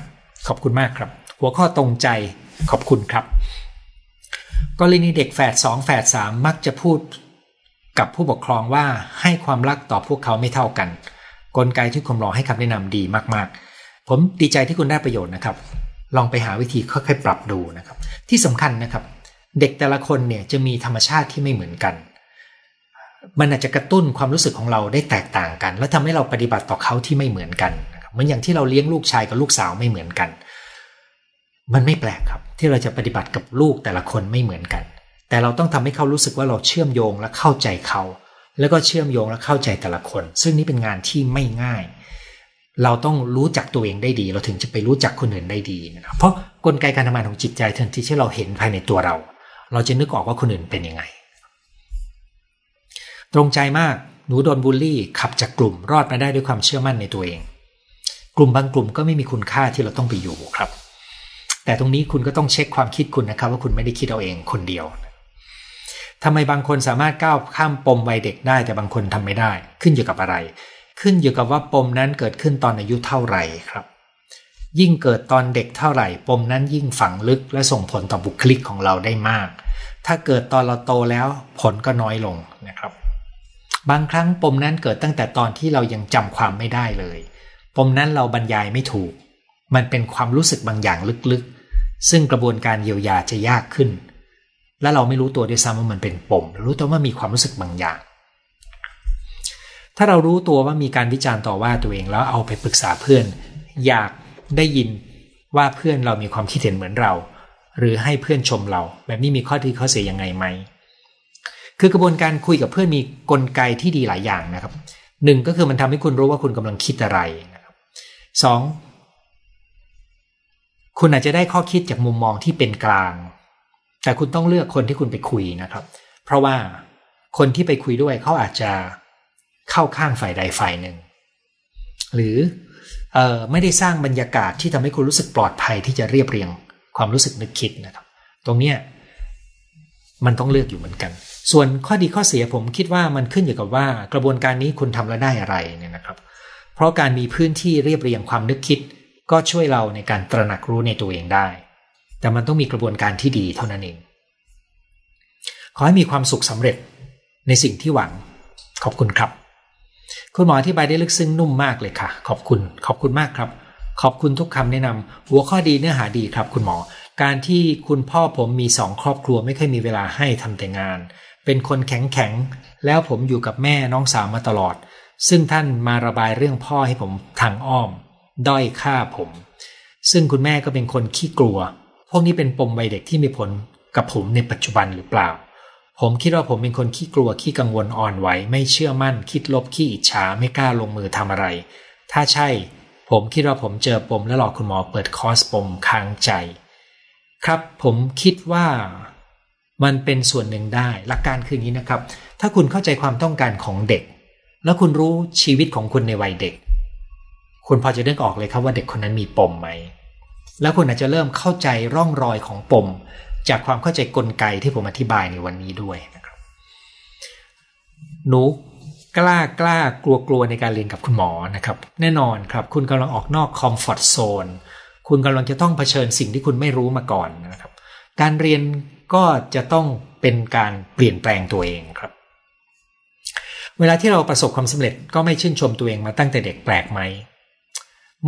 ขอบคุณมากครับ หัวข้อตรงใจขอบคุณครับ กรณีเด็กแฝดสองแฝดสามมักจะพูดกับผู้ปกครองว่าให้ความรักต่อพวกเขาไม่เท่ากัน กลไกที่คุณหมอให้คำแนะนำดีมากๆ ผมดีใจที่คุณได้ประโยชน์นะครับ ลองไปหาวิธีค่อยๆปรับดูนะครับ ที่สำคัญนะครับ เด็กแต่ละคนเนี่ยจะมีธรรมชาติที่ไม่เหมือนกัน มันอาจจะกระตุ้นความรู้สึกของเราได้แตกต่างกัน และทำให้เราปฏิบัติต่อเขาที่ไม่เหมือนกันเหมือนอย่างที่เราเลี้ยงลูกชายกับลูกสาวไม่เหมือนกัน มันไม่แปลกครับ ที่เราจะปฏิบัติกับลูกแต่ละคนไม่เหมือนกัน แต่เราต้องทำให้เขารู้สึกว่าเราเชื่อมโยงและเข้าใจเขา แล้วก็เชื่อมโยงและเข้าใจแต่ละคน ซึ่งนี่เป็นงานที่ไม่ง่าย เราต้องรู้จักตัวเองได้ดี เราถึงจะไปรู้จักคนอื่นได้ดีนะเพราะกลไกการทำงานของจิตใจทันทีที่เราเห็นภายในตัวเรา เราจะนึกออกว่าคนอื่นเป็นยังไง ตรงใจมากหนูโดนบูลลี่ขับจากกลุ่มรอดมาได้ด้วยความเชื่อมั่นในตัวเอง กลุ่มบางกลุ่มก็ไม่มีคุณค่าที่เราต้องไปอยู่ครับ แต่ตรงนี้คุณก็ต้องเช็คความคิดคุณนะครับ ว่าคุณไม่ได้คิดเอาเองคนเดียวทำไมบางคนสามารถก้าวข้ามปมวัยเด็กได้แต่บางคนทำไม่ได้ ขึ้นอยู่กับอะไร ขึ้นอยู่กับว่าปมนั้นเกิดขึ้นตอนอายุเท่าไหร่ครับ ยิ่งเกิดตอนเด็กเท่าไหร่ ปมนั้นยิ่งฝังลึกและส่งผลต่อบุคลิกของเราได้มาก ถ้าเกิดตอนเราโตแล้วผลก็น้อยลงนะครับ บางครั้งปมนั้นเกิดตั้งแต่ตอนที่เรายังจำความไม่ได้เลย ปมนั้นเราบรรยายไม่ถูก มันเป็นความรู้สึกบางอย่างลึก ซึ่งกระบวนการเยียวยาจะยากขึ้น และเราไม่รู้ตัวด้วยซ้ำว่ามันเป็นปมรู้ตัวว่ามีความรู้สึกบางอย่าง ถ้าเรารู้ตัวว่ามีการวิจารณ์ต่อว่าตัวเองแล้วเอาไปปรึกษาเพื่อน อยากได้ยินว่าเพื่อนเรามีความคิดเห็นเหมือนเรา หรือให้เพื่อนชมเรา แบบนี้มีข้อดีข้อเสียยังไงไหมคือกระบวนการคุยกับเพื่อนมีกลไกที่ดีหลายอย่างนะครับหนึ่งก็คือมันทำให้คุณรู้ว่าคุณกำลังคิดอะไรนะครับสอง คุณอาจจะได้ข้อคิดจากมุมมองที่เป็นกลาง แต่คุณต้องเลือกคนที่คุณไปคุยนะครับ เพราะว่าคนที่ไปคุยด้วยเขาอาจจะเข้าข้างฝ่ายใดฝ่ายหนึ่ง หรือออไม่ได้สร้างบรรยากาศที่ทำให้คุณรู้สึกปลอดภัยที่จะเรียบเรียงความรู้สึกนึกคิดนะครับ ตรงเนี้ยมันต้องเลือกอยู่เหมือนกัน ส่วนข้อดีข้อเสียผมคิดว่ามันขึ้นอยู่กับว่ากระบวนการนี้คุณทำแล้วได้อะไรเนี่ยนะครับ เพราะการมีพื้นที่เรียบเรียงความนึกคิด ก็ช่วยเราในการตระหนักรู้ในตัวเองได้ แต่มันต้องมีกระบวนการที่ดีเท่านั้นเอง ขอให้มีความสุขสำเร็จในสิ่งที่หวัง ขอบคุณครับ คุณหมออธิบายได้ลึกซึ้งนุ่มมากเลยค่ะ ขอบคุณ ขอบคุณมากครับ ขอบคุณทุกคำแนะนำหัวข้อดีเนื้อหาดีครับ คุณหมอ การที่คุณพ่อผมมีสองครอบครัวไม่เคยมีเวลาให้ทำแต่งาน เป็นคนแข็งแข็งแล้วผมอยู่กับแม่น้องสาวมาตลอด ซึ่งท่านมาระบายเรื่องพ่อให้ผมทางอ้อม ด้อยค่าผม ซึ่งคุณแม่ก็เป็นคนขี้กลัว พวกนี้เป็นปมวัยเด็กที่มีผลกับผมในปัจจุบันหรือเปล่า ผมคิดว่าผมเป็นคนขี้กลัวขี้กังวลอ่อนไหวไม่เชื่อมั่น คิดลบขี้อิจฉาไม่กล้าลงมือทำอะไร ถ้าใช่ ผมคิดว่าผมเจอปมและหลอกคุณหมอเปิดคอร์สปมค้างใจ ครับผมคิดว่ามันเป็นส่วนหนึ่งได้ หลักการคืออย่างนี้นะครับ ถ้าคุณเข้าใจความต้องการของเด็ก แล้วคุณรู้ชีวิตของคุณในวัยเด็ก คุณพอจะนึกออกเลยครับว่าเด็กคนนั้นมีปมไหม แล้วคุณอาจจะเริ่มเข้าใจร่องรอยของปม จากความเข้าใจกลไกที่ผมอธิบายในวันนี้ด้วยนะครับหนูกล้ากล้ากลัวกลัวในการเรียนกับคุณหมอนะครับ แน่นอนครับ คุณกำลังออกนอกคอมฟอร์ทโซนคุณกำลังจะต้องเผชิญสิ่งที่คุณไม่รู้มาก่อนนะครับ การเรียนก็จะต้องเป็นการเปลี่ยนแปลงตัวเองครับ เวลาที่เราประสบความสำเร็จก็ไม่ชื่นชมตัวเองมาตั้งแต่เด็กแปลกไหม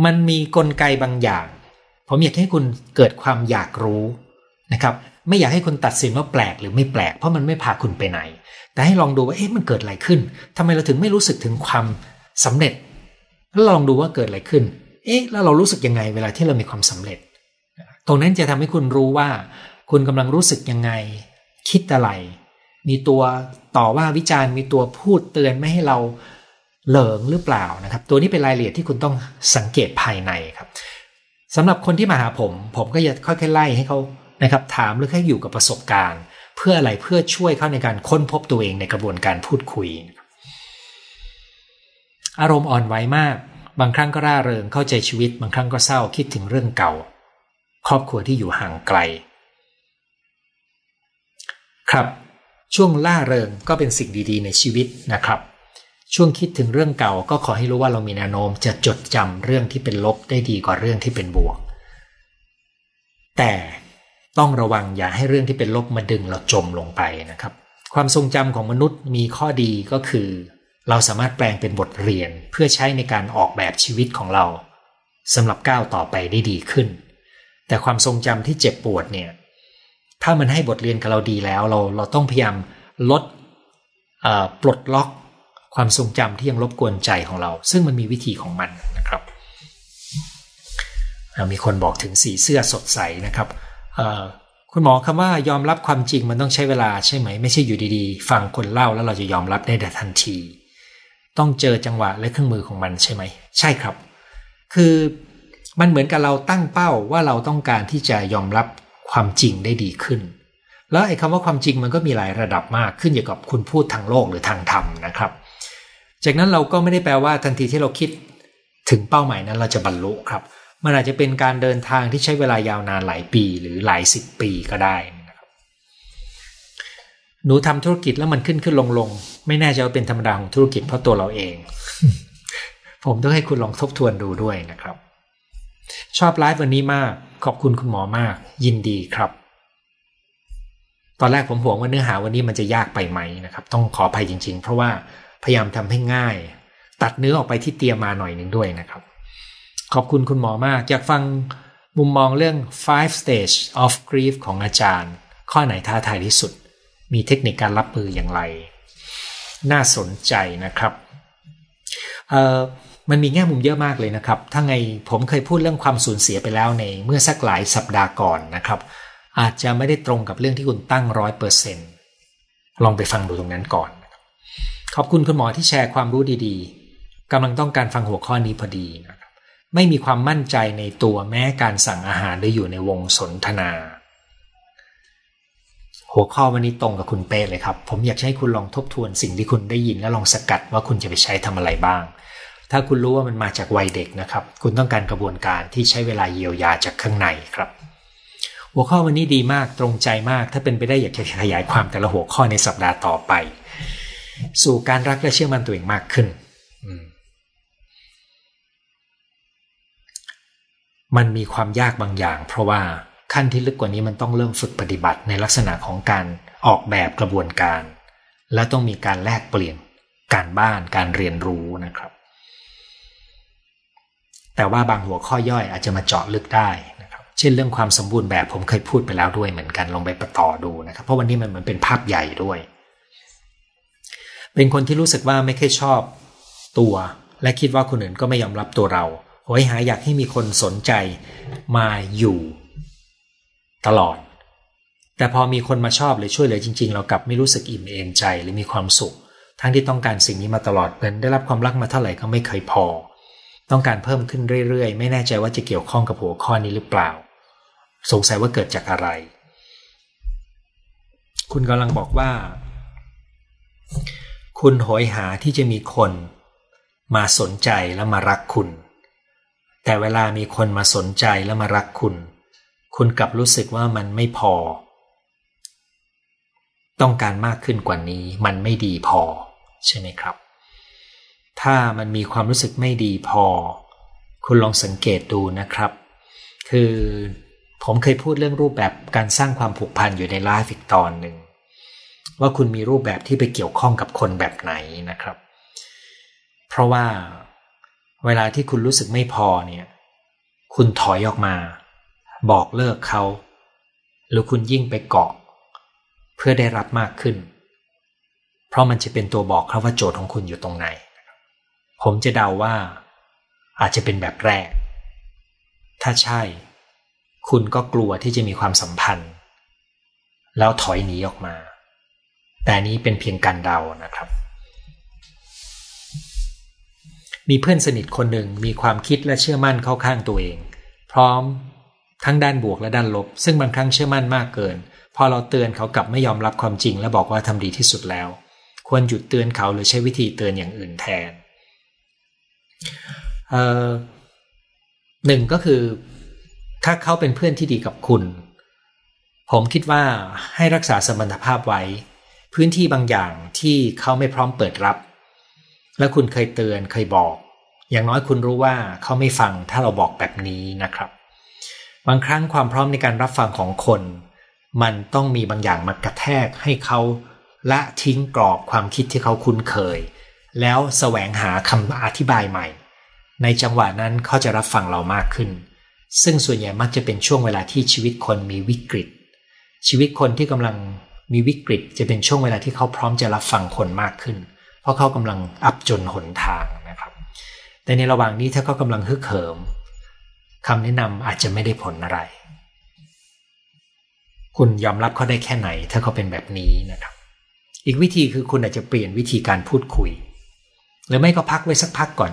มันมีกลไกบางอย่าง ผมอยากให้คุณเกิดความอยากรู้นะครับ ไม่อยากให้คุณตัดสินว่าแปลกหรือไม่แปลก เพราะมันไม่พาคุณไปไหน แต่ให้ลองดูว่าเอ๊ะมันเกิดอะไรขึ้นทำไมเราถึงไม่รู้สึกถึงความสำเร็จแล้วลองดูว่าเกิดอะไรขึ้น เอ๊ะแล้วเรารู้สึกยังไง เวลาที่เรามีความสำเร็จ ตรงนั้นจะทำให้คุณรู้ว่า คุณกำลังรู้สึกยังไง คิดอะไร มีตัวต่อว่าวิจารณ์มีตัวพูดเตือนไม่ให้เรา เหลิงหรือเปล่านะครับ ตัวนี้เป็นรายละเอียดที่คุณต้องสังเกตภายในครับสำหรับคนที่มาหาผม ผมก็จะค่อยๆไล่ให้เขานะครับ ถามหรือแค่อยู่กับประสบการณ์ เพื่ออะไรเพื่อช่วยเขาในการค้นพบตัวเองในกระบวนการพูดคุย อารมณ์อ่อนไหวมาก บางครั้งก็ร่าเริงเข้าใจชีวิต บางครั้งก็เศร้าคิดถึงเรื่องเก่า ครอบครัวที่อยู่ห่างไกล ครับ ช่วงล่าเริงก็เป็นสิ่งดีๆ ในชีวิตนะครับ ช่วงคิดถึงเรื่องเก่าก็ขอให้รู้ว่าเรามีแนวโน้มจะจดจำเรื่องที่เป็นลบได้ดีกว่าเรื่องที่เป็นบวก แต่ต้องระวังอย่าให้เรื่องที่เป็นลบมาดึงเราจมลงไปนะครับ ความทรงจำของมนุษย์มีข้อดีก็คือ เราสามารถแปลงเป็นบทเรียนเพื่อใช้ในการออกแบบชีวิตของเราสำหรับก้าวต่อไปได้ดีขึ้น แต่ความทรงจำที่เจ็บปวดเนี่ยถ้ามันให้บทเรียนกับเราดีแล้ว เราเราต้องพยายามลดปลดล็อก ความทรงจำที่ยังรบกวนใจของเรา ซึ่งมันมีวิธีของมันนะครับ มีคนบอกถึงสีเสื้อสดใสนะครับคุณหมอคำว่ายอมรับความจริงมันต้องใช้เวลาใช่ไหม ไม่ใช่อยู่ดีๆ ฟังคนเล่าแล้วเราจะยอมรับได้แต่ทันที ต้องเจอจังหวะและเครื่องมือของมันใช่ไหม ใช่ครับ คือมันเหมือนกับเราตั้งเป้าว่าเราต้องการที่จะยอมรับความจริงได้ดีขึ้น แล้วไอ้คำว่าความจริงมันก็มีหลายระดับมากขึ้นอยู่กับคุณพูดทางโลกหรือทางธรรมนะครับ จากนั้นเราก็ไม่ได้แปลว่าทันทีที่เราคิดถึงเป้าหมายนั้นเราจะบรรลุครับ มันอาจจะเป็นการเดินทางที่ใช้เวลายาวนานหลายปีหรือหลายสิบปีก็ได้นะครับหนูทำธุรกิจแล้วมันขึ้นขึ้นลงลงไม่แน่ใจว่าเป็นธรรมดาของธุรกิจเพราะตัวเราเอง ผมต้องให้คุณลองทบทวนดูด้วยนะครับ ชอบไลฟ์วันนี้มากขอบคุณคุณหมอมาก ยินดีครับ ตอนแรกผมห่วงว่าเนื้อหาวันนี้มันจะยากไปไหมนะครับ ต้องขออภัยจริง ๆ เพราะว่า พยายามทำให้ง่าย ตัดเนื้อออกไปที่เตรียมมาหน่อยหนึ่งด้วยนะครับ ขอบคุณคุณหมอมากอยากฟังมุมมองเรื่อง five stage of grief ของอาจารย์ ข้อไหนท้าทายที่สุด มีเทคนิคการรับมืออย่างไร น่าสนใจนะครับเอ่อมันมีแง่มุมเยอะมากเลยนะครับ ถ้าไงผมเคยพูดเรื่องความสูญเสียไปแล้วในเมื่อสักหลายสัปดาห์ก่อนนะครับ อาจจะไม่ได้ตรงกับเรื่องที่คุณตั้งร้อยเปอร์เซ็นต์ลองไปฟังดูตรงนั้นก่อน ขอบคุณคุณหมอที่แชร์ความรู้ดีๆกำลังต้องการฟังหัวข้อนี้พอดีนะครับไม่มีความมั่นใจในตัวแม้การสั่งอาหารได้อยู่ในวงสนทนา หัวข้อวันนี้ตรงกับคุณเป้เลยครับ ผมอยากให้คุณลองทบทวนสิ่งที่คุณได้ยินและลองสกัดว่าคุณจะไปใช้ทำอะไรบ้าง ถ้าคุณรู้ว่ามันมาจากวัยเด็กนะครับ คุณต้องการกระบวนการที่ใช้เวลาเยียวยาจากข้างในครับหัวข้อวันนี้ดีมากตรงใจมาก ถ้าเป็นไปได้อยากจะขยายความแต่ละหัวข้อในสัปดาห์ต่อไป สู่การรักและเชื่อมั่นตัวเองมากขึ้นมมันมีความยากบางอย่าง เพราะว่าขั้นที่ลึกกว่านี้มันต้องเริ่มฝึกปฏิบัติในลักษณะของการออกแบบกระบวนการ และต้องมีการแลกเปลี่ยนการบ้านการเรียนรู้นะครับ แต่ว่าบางหัวข้อย่อยอาจจะมาเจาะลึกได้นะครับ เช่นเรื่องความสมบูรณ์แบบผมเคยพูดไปแล้วด้วยเหมือนกันลงไปประต่อดูนะครับ เพราะวันนี้มันเหมือนเป็นภาพใหญ่ด้วย เป็นคนที่รู้สึกว่าไม่เคยชอบตัว และคิดว่าคนอื่นก็ไม่ยอมรับตัวเราโหยหาอยากให้มีคนสนใจมาอยู่ ตลอด แต่พอมีคนมาชอบหรือช่วยเหลือจริง ๆ เรากลับไม่รู้สึกอิ่มเอมใจหรือมีความสุข ทั้งที่ต้องการสิ่งนี้มาตลอดเหมือนได้รับความรักมาเท่าไหร่ก็ไม่เคยพอ ต้องการเพิ่มขึ้นเรื่อยๆ ไม่แน่ใจว่าจะเกี่ยวข้องกับหัวข้อนี้หรือเปล่า สงสัยว่าเกิดจากอะไร คุณกำลังบอกว่า คุณโหยหาที่จะมีคน มาสนใจและมารักคุณ แต่เวลามีคนมาสนใจและมารักคุณ คุณกลับรู้สึกว่ามันไม่พอ ต้องการมากขึ้นกว่านี้มันไม่ดีพอ ใช่ไหมครับ ถ้ามันมีความรู้สึกไม่ดีพอ คุณลองสังเกตดูนะครับ คือผมเคยพูดเรื่องรูปแบบการสร้างความผูกพันอยู่ในไลฟ์อีกตอนหนึ่ง ว่าคุณมีรูปแบบที่ไปเกี่ยวข้องกับคนแบบไหนนะครับ เพราะว่าเวลาที่คุณรู้สึกไม่พอเนี่ย คุณถอยออกมา บอกเลิกเขา หรือคุณยิ่งไปเกาะ เพื่อได้รับมากขึ้น เพราะมันจะเป็นตัวบอกเขาว่าโจทย์ของคุณอยู่ตรงไหน ผมจะเดาว่า อาจจะเป็นแบบแรก ถ้าใช่ คุณก็กลัวที่จะมีความสัมพันธ์ แล้วถอยหนีออกมา แต่นี้เป็นเพียงการเดานะครับ มีเพื่อนสนิทคนหนึ่งมีความคิดและเชื่อมั่นเข้าข้างตัวเอง พร้อมทั้งด้านบวกและด้านลบ ซึ่งบางครั้งเชื่อมั่นมากเกิน พอเราเตือนเขากลับไม่ยอมรับความจริง และบอกว่าทำดีที่สุดแล้ว ควรหยุดเตือนเขาหรือใช้วิธีเตือนอย่างอื่นแทนหนึ่งก็คือ ถ้าเขาเป็นเพื่อนที่ดีกับคุณ ผมคิดว่าให้รักษาสมรรถภาพไว้ พื้นที่บางอย่างที่เขาไม่พร้อมเปิดรับ และคุณเคยเตือนเคยบอก อย่างน้อยคุณรู้ว่าเขาไม่ฟังถ้าเราบอกแบบนี้นะครับ บางครั้งความพร้อมในการรับฟังของคน มันต้องมีบางอย่างมากระแทกให้เขาละทิ้งกรอบความคิดที่เขาคุ้นเคย แล้วแสวงหาคำอธิบายใหม่ ในจังหวะนั้นเขาจะรับฟังเรามากขึ้น ซึ่งส่วนใหญ่มักจะเป็นช่วงเวลาที่ชีวิตคนมีวิกฤต ชีวิตคนที่กำลัง มีวิกฤตจะเป็นช่วงเวลาที่เขาพร้อมจะรับฟังคนมากขึ้น เพราะเขากำลังอับจนหนทางนะครับ แต่ในระหว่างนี้ถ้าเขากำลังฮึกเหิมคำแนะนำอาจจะไม่ได้ผลอะไร คุณยอมรับเขาได้แค่ไหน ถ้าเขาเป็นแบบนี้นะครับ อีกวิธีคือคุณอาจจะเปลี่ยนวิธีการพูดคุย หรือไม่ก็พักไว้สักพักก่อน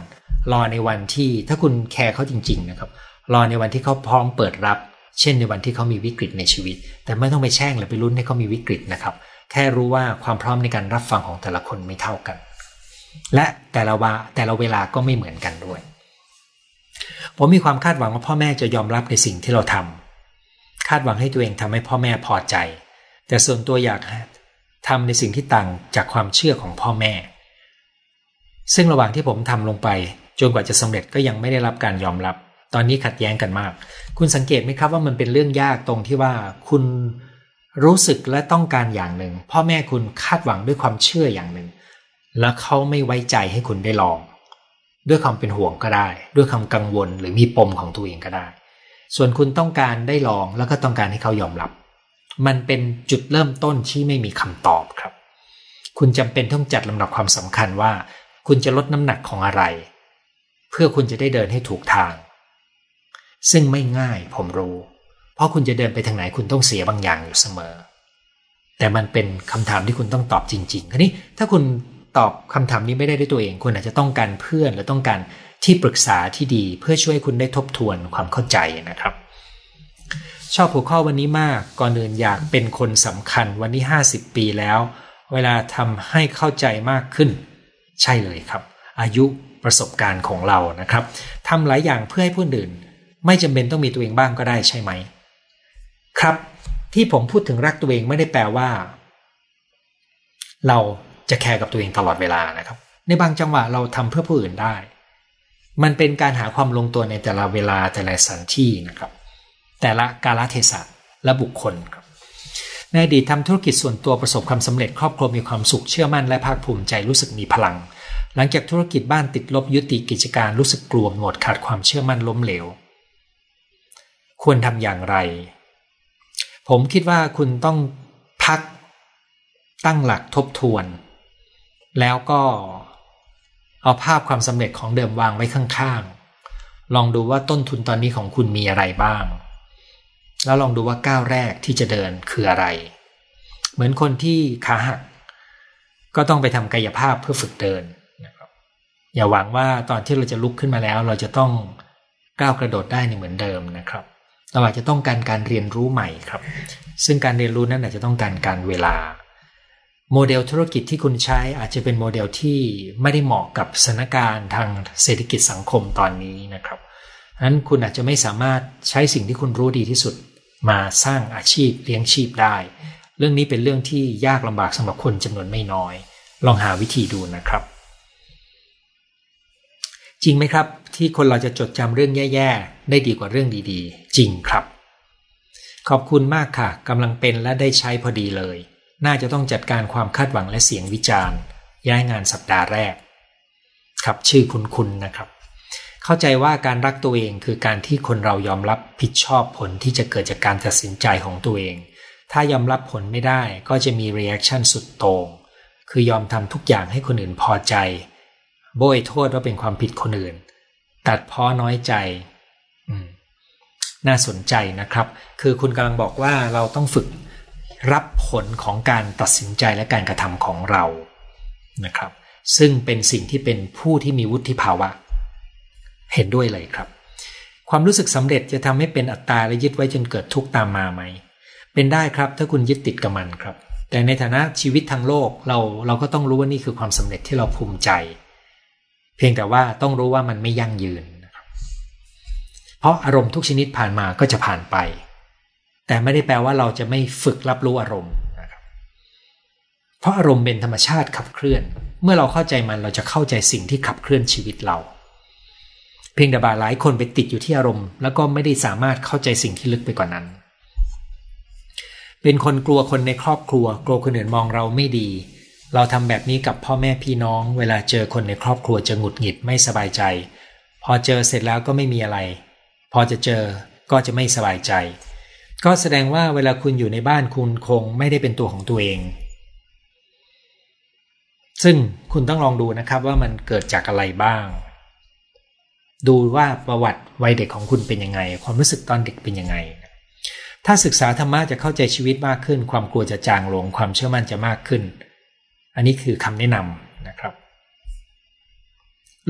รอในวันที่ถ้าคุณแคร์เขาจริง ๆ นะครับ รอในวันที่เขาพร้อมเปิดรับ เช่นในวันที่เขามีวิกฤตในชีวิต แต่ไม่ต้องไปแช่งหรือไปรุ้นให้เขามีวิกฤตนะครับ แค่รู้ว่าความพร้อมในการรับฟังของแต่ละคนไม่เท่ากัน และแต่ละวาแต่ละเวลาก็ไม่เหมือนกันด้วย ผมมีความคาดหวังว่าพ่อแม่จะยอมรับในสิ่งที่เราทำคาดหวังให้ตัวเองทำให้พ่อแม่พอใจ แต่ส่วนตัวอยากทำในสิ่งที่ต่างจากความเชื่อของพ่อแม่ ซึ่งระหว่างที่ผมทำลงไปจนกว่าจะสำเร็จก็ยังไม่ได้รับการยอมรับ ตอนนี้ขัดแย้งกันมาก คุณสังเกตไหมครับว่ามันเป็นเรื่องยากตรงที่ว่าคุณรู้สึกและต้องการอย่างหนึ่ง พ่อแม่คุณคาดหวังด้วยความเชื่ออย่างหนึ่ง และเขาไม่ไว้ใจให้คุณได้ลอง ด้วยความเป็นห่วงก็ได้ ด้วยความกังวลหรือมีปมของตัวเองก็ได้ ส่วนคุณต้องการได้ลองแล้วก็ต้องการให้เขายอมรับ มันเป็นจุดเริ่มต้นที่ไม่มีคำตอบครับ คุณจำเป็นต้องจัดลำดับความสำคัญว่า คุณจะลดน้ำหนักของอะไร เพื่อคุณจะได้เดินให้ถูกทาง ซึ่งไม่ง่ายผมรู้ เพราะคุณจะเดินไปทางไหนคุณต้องเสียบางอย่างอยู่เสมอ แต่มันเป็นคำถามที่คุณต้องตอบจริงๆทีนี้ถ้าคุณตอบคำถามนี้ไม่ได้ด้วยตัวเอง คุณอาจจะต้องการเพื่อนหรือต้องการที่ปรึกษาที่ดีเพื่อช่วยคุณได้ทบทวนความเข้าใจนะครับ ชอบหัวข้อวันนี้มากก่อนอื่นอยากเป็นคนสำคัญวันนี้ 50 ปีแล้ว เวลาทำให้เข้าใจมากขึ้น ใช่เลยครับ อายุประสบการณ์ของเรานะครับทำหลายอย่างเพื่อให้ผู้อื่น ไม่จำเป็นต้องมีตัวเองบ้างก็ได้ใช่ไหม ครับที่ผมพูดถึงรักตัวเองไม่ได้แปลว่า เราจะแคร์กับตัวเองตลอดเวลานะครับ ในบางจังหวะเราทำเพื่อผู้อื่นได้ มันเป็นการหาความลงตัวในแต่ละเวลาแต่ละสถานที่นะครับ แต่ละกาลเทศะและบุคคลครับในอดีตทำธุรกิจส่วนตัวประสบความสำเร็จครอบครัวมีความสุขเชื่อมั่นและภาคภูมิใจรู้สึกมีพลัง หลังจากธุรกิจบ้านติดลบยุติกิจการรู้สึกกลัวหมดขาดความเชื่อมั่นล้มเหลว ควรทำอย่างไร ผมคิดว่าคุณต้องพักตั้งหลักทบทวน แล้วก็เอาภาพความสำเร็จของเดิมวางไว้ข้างๆ ลองดูว่าต้นทุนตอนนี้ของคุณมีอะไรบ้าง แล้วลองดูว่าก้าวแรกที่จะเดินคืออะไร เหมือนคนที่ขาหัก ก็ต้องไปทำกายภาพเพื่อฝึกเดินนะครับอย่าหวังว่าตอนที่เราจะลุกขึ้นมาแล้ว เราจะต้องก้าวกระโดดได้เหมือนเดิมนะครับ เราอาจจะต้องการการเรียนรู้ใหม่ครับ ซึ่งการเรียนรู้นั้นอาจจะต้องการการเวลา โมเดลธุรกิจที่คุณใช้อาจจะเป็นโมเดลที่ไม่ได้เหมาะกับสถานการณ์ทางเศรษฐกิจสังคมตอนนี้นะครับนั้นคุณอาจจะไม่สามารถใช้สิ่งที่คุณรู้ดีที่สุด มาสร้างอาชีพเลี้ยงชีพได้ เรื่องนี้เป็นเรื่องที่ยากลำบากสำหรับคนจำนวนไม่น้อย ลองหาวิธีดูนะครับ จริงไหมครับ ที่คนเราจะจดจำเรื่องแย่ ๆ ได้ดีกว่าเรื่องดีๆ จริงครับ ขอบคุณมากค่ะกำลังเป็นและได้ใช้พอดีเลย น่าจะต้องจัดการความคาดหวังและเสียงวิจารณ์ ย้ายงานสัปดาห์แรก ครับชื่อคุณคุณนะครับ เข้าใจว่าการรักตัวเองคือการที่คนเรายอมรับผิดชอบผลที่จะเกิดจากการตัดสินใจของตัวเอง ถ้ายอมรับผลไม่ได้ก็จะมี reaction สุดโต่งคือยอมทำทุกอย่างให้คนอื่นพอใจ โบ้ยโทษว่าเป็นความผิดคนอื่น ตัดพ้อน้อยใจน่าสนใจนะครับ คือคุณกำลังบอกว่าเราต้องฝึกรับผลของการตัดสินใจและการกระทำของเรานะครับ ซึ่งเป็นสิ่งที่เป็นผู้ที่มีวุฒิภาวะ เห็นด้วยเลยครับ ความรู้สึกสำเร็จจะทำให้เป็นอัตตาและยึดไว้จนเกิดทุกข์ตามมาไหม เป็นได้ครับ ถ้าคุณยึดติดกับมันครับ แต่ในฐานะชีวิตทางโลกเราเราก็ต้องรู้ว่านี่คือความสำเร็จที่เราภูมิใจ เพียงแต่ว่าต้องรู้ว่ามันไม่ยั่งยืนนะครับเพราะอารมณ์ทุกชนิดผ่านมาก็จะผ่านไป แต่ไม่ได้แปลว่าเราจะไม่ฝึกรับรู้อารมณ์นะครับเพราะอารมณ์เป็นธรรมชาติขับเคลื่อน เมื่อเราเข้าใจมันเราจะเข้าใจสิ่งที่ขับเคลื่อนชีวิตเรา เพียงแต่บาหลายคนไปติดอยู่ที่อารมณ์ แล้วก็ไม่ได้สามารถเข้าใจสิ่งที่ลึกไปกว่านั้นเป็นคนกลัวคนในครอบครัว กลัวคนอื่นมองเราไม่ดี เราทำแบบนี้กับพ่อแม่พี่น้อง เวลาเจอคนในครอบครัวจะหงุดหงิดไม่สบายใจ พอเจอเสร็จแล้วก็ไม่มีอะไร พอจะเจอก็จะไม่สบายใจ ก็แสดงว่าเวลาคุณอยู่ในบ้านคุณคงไม่ได้เป็นตัวของตัวเอง ซึ่งคุณต้องลองดูนะครับว่ามันเกิดจากอะไรบ้าง ดูว่าประวัติวัยเด็กของคุณเป็นยังไง ความรู้สึกตอนเด็กเป็นยังไง ถ้าศึกษาธรรมะจะเข้าใจชีวิตมากขึ้น ความกลัวจะจางลงความเชื่อมั่นจะมากขึ้น อันนี้คือคำแนะนำนะครับ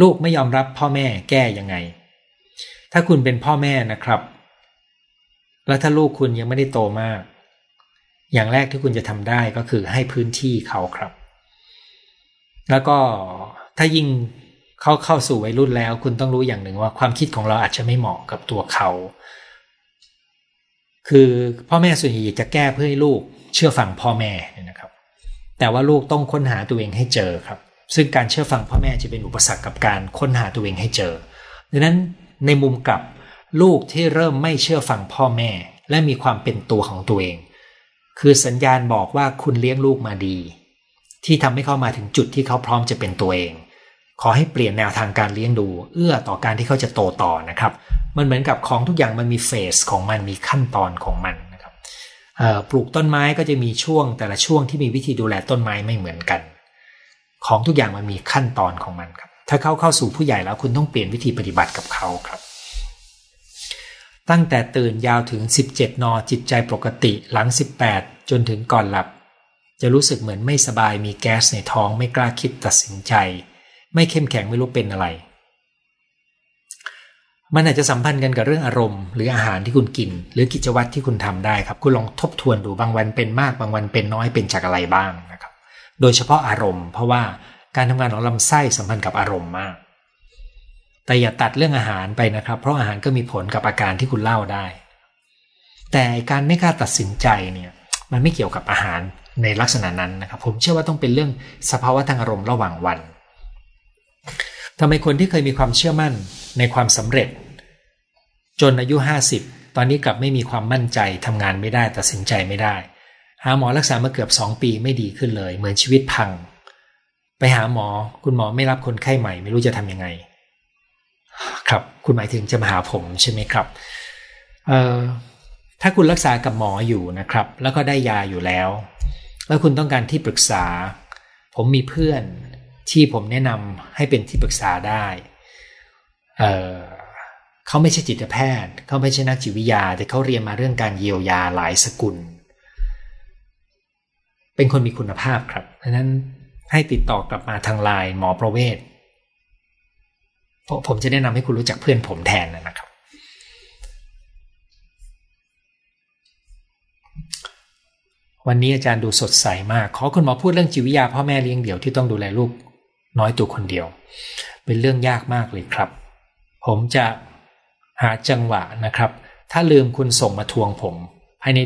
ลูกไม่ยอมรับพ่อแม่แก้ยังไง ถ้าคุณเป็นพ่อแม่นะครับ แล้วถ้าลูกคุณยังไม่ได้โตมาก อย่างแรกที่คุณจะทำได้ก็คือให้พื้นที่เขาครับ แล้วก็ถ้ายิ่งเขาเข้าสู่วัยรุ่นแล้ว คุณต้องรู้อย่างหนึ่งว่าความคิดของเราอาจจะไม่เหมาะกับตัวเขา คือพ่อแม่ส่วนใหญ่จะแก้เพื่อให้ลูกเชื่อฟังพ่อแม่นะ แต่ว่าลูกต้องค้นหาตัวเองให้เจอครับ ซึ่งการเชื่อฟังพ่อแม่จะเป็นอุปสรรคกับการค้นหาตัวเองให้เจอดังนั้นในมุมกลับลูกที่เริ่มไม่เชื่อฟังพ่อแม่ และมีความเป็นตัวของตัวเอง คือสัญญาณบอกว่าคุณเลี้ยงลูกมาดี ที่ทำให้เขามาถึงจุดที่เขาพร้อมจะเป็นตัวเอง ขอให้เปลี่ยนแนวทางการเลี้ยงดู เอื้อต่อการที่เขาจะโตต่อนะครับ มันเหมือนกับของทุกอย่างมันมีเฟสของมันมีขั้นตอนของมัน ปลูกต้นไม้ก็จะมีช่วง แต่ละช่วงที่มีวิธีดูแลต้นไม้ไม่เหมือนกัน ของทุกอย่างมันมีขั้นตอนของมันครับ ถ้าเขาเข้าสู่ผู้ใหญ่แล้วคุณต้องเปลี่ยนวิธีปฏิบัติกับเขาครับ ตั้งแต่ตื่นยาวถึง 17 น จิตใจปกติหลัง 18 จนถึงก่อนหลับ จะรู้สึกเหมือนไม่สบายมีแก๊สในท้องไม่กล้าคิดตัดสินใจ ไม่เข้มแข็งไม่รู้เป็นอะไร มันอาจจะสัมพันธ์กันกับเรื่องอารมณ์หรืออาหารที่คุณกิน หรือกิจวัตรที่คุณทำได้ครับ คุณลองทบทวนดูบางวันเป็นมากบางวันเป็นน้อยเป็นจากอะไรบ้างนะครับ โดยเฉพาะอารมณ์ เพราะว่าการทำงานของลำไส้สัมพันธ์กับอารมณ์มาก แต่อย่าตัดเรื่องอาหารไปนะครับ เพราะอาหารก็มีผลกับอาการที่คุณเล่าได้ แต่การไม่กล้าตัดสินใจเนี่ยมันไม่เกี่ยวกับอาหารในลักษณะนั้นนะครับ ผมเชื่อว่าต้องเป็นเรื่องสภาวะทางอารมณ์ระหว่างวันทำไมคนที่เคยมีความเชื่อมั่นในความสำเร็จ จนอายุ 50 ตอนนี้กลับไม่มีความมั่นใจทำงานไม่ได้ตัดสินใจไม่ได้ หาหมอรักษามาเกือบสองปีไม่ดีขึ้นเลย เหมือนชีวิตพัง ไปหาหมอคุณหมอไม่รับคนไข้ใหม่ ไม่รู้จะทำยังไง ครับ คุณหมายถึงจะมาหาผมใช่ไหมครับเอ่อถ้าคุณรักษากับหมออยู่นะครับ แล้วก็ได้ยาอยู่แล้ว แล้วคุณต้องการที่ปรึกษา ผมมีเพื่อนที่ผมแนะนำให้เป็นที่ปรึกษาได้ เอ่อ เขาไม่ใช่จิตแพทย์ เขาไม่ใช่นักจิตวิทยา แต่เขาเรียนมาเรื่องการเยียวยาหลายสกุล เป็นคนมีคุณภาพครับดังนั้นให้ติดต่อกลับมาทางไลน์หมอประเวศผมจะแนะนำให้คุณรู้จักเพื่อนผมแทนนะครับววันนี้อาจารย์ดูสดใสมาก ขอคุณหมอพูดเรื่องจิตวิทยาพ่อแม่เลี้ยงเดี่ยวที่ต้องดูแลลูกน้อยตัวคนเดียว เป็นเรื่องยากมากเลยครับ ผมจะ หาจังหวะนะครับ ถ้าลืมคุณส่งมาทวงผมภายใน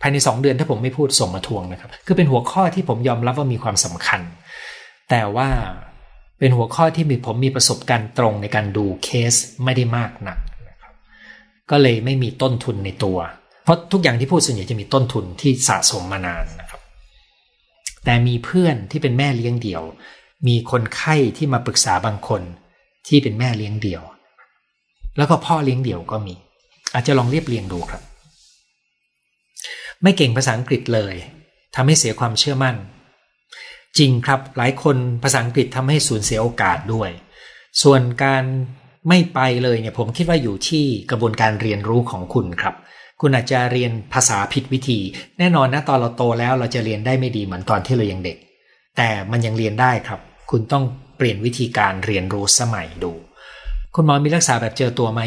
ภายในสองเดือนถ้าผมไม่พูดส่งมาทวงนะครับ คือเป็นหัวข้อที่ผมยอมรับว่ามีความสำคัญ แต่ว่าเป็นหัวข้อที่มีผมมีประสบการณ์ตรงในการดูเคสไม่ได้มากนักนะครับ ก็เลยไม่มีต้นทุนในตัว เพราะทุกอย่างที่พูดส่วนใหญ่จะมีต้นทุนที่สะสมมานานนะครับ แต่มีเพื่อนที่เป็นแม่เลี้ยงเดี่ยว มีคนไข้ที่มาปรึกษาบางคนที่เป็นแม่เลี้ยงเดี่ยว แล้วก็พ่อเลี้ยงเดี่ยวก็มี อาจจะลองเรียบเรียงดูครับ ไม่เก่งภาษาอังกฤษเลยทำให้เสียความเชื่อมั่น จริงครับหลายคนภาษาอังกฤษทำให้สูญเสียโอกาสด้วย ส่วนการไม่ไปเลยเนี่ยผมคิดว่าอยู่ที่กระบวนการเรียนรู้ของคุณครับ คุณอาจจะเรียนภาษาผิดวิธี แน่นอนนะตอนเราโตแล้วเราจะเรียนได้ไม่ดีเหมือนตอนที่เรายังเด็ก แต่มันยังเรียนได้ครับ คุณต้องเปลี่ยนวิธีการเรียนรู้สมัยดู คุณหมอมีรักษาแบบเจอตัวไหม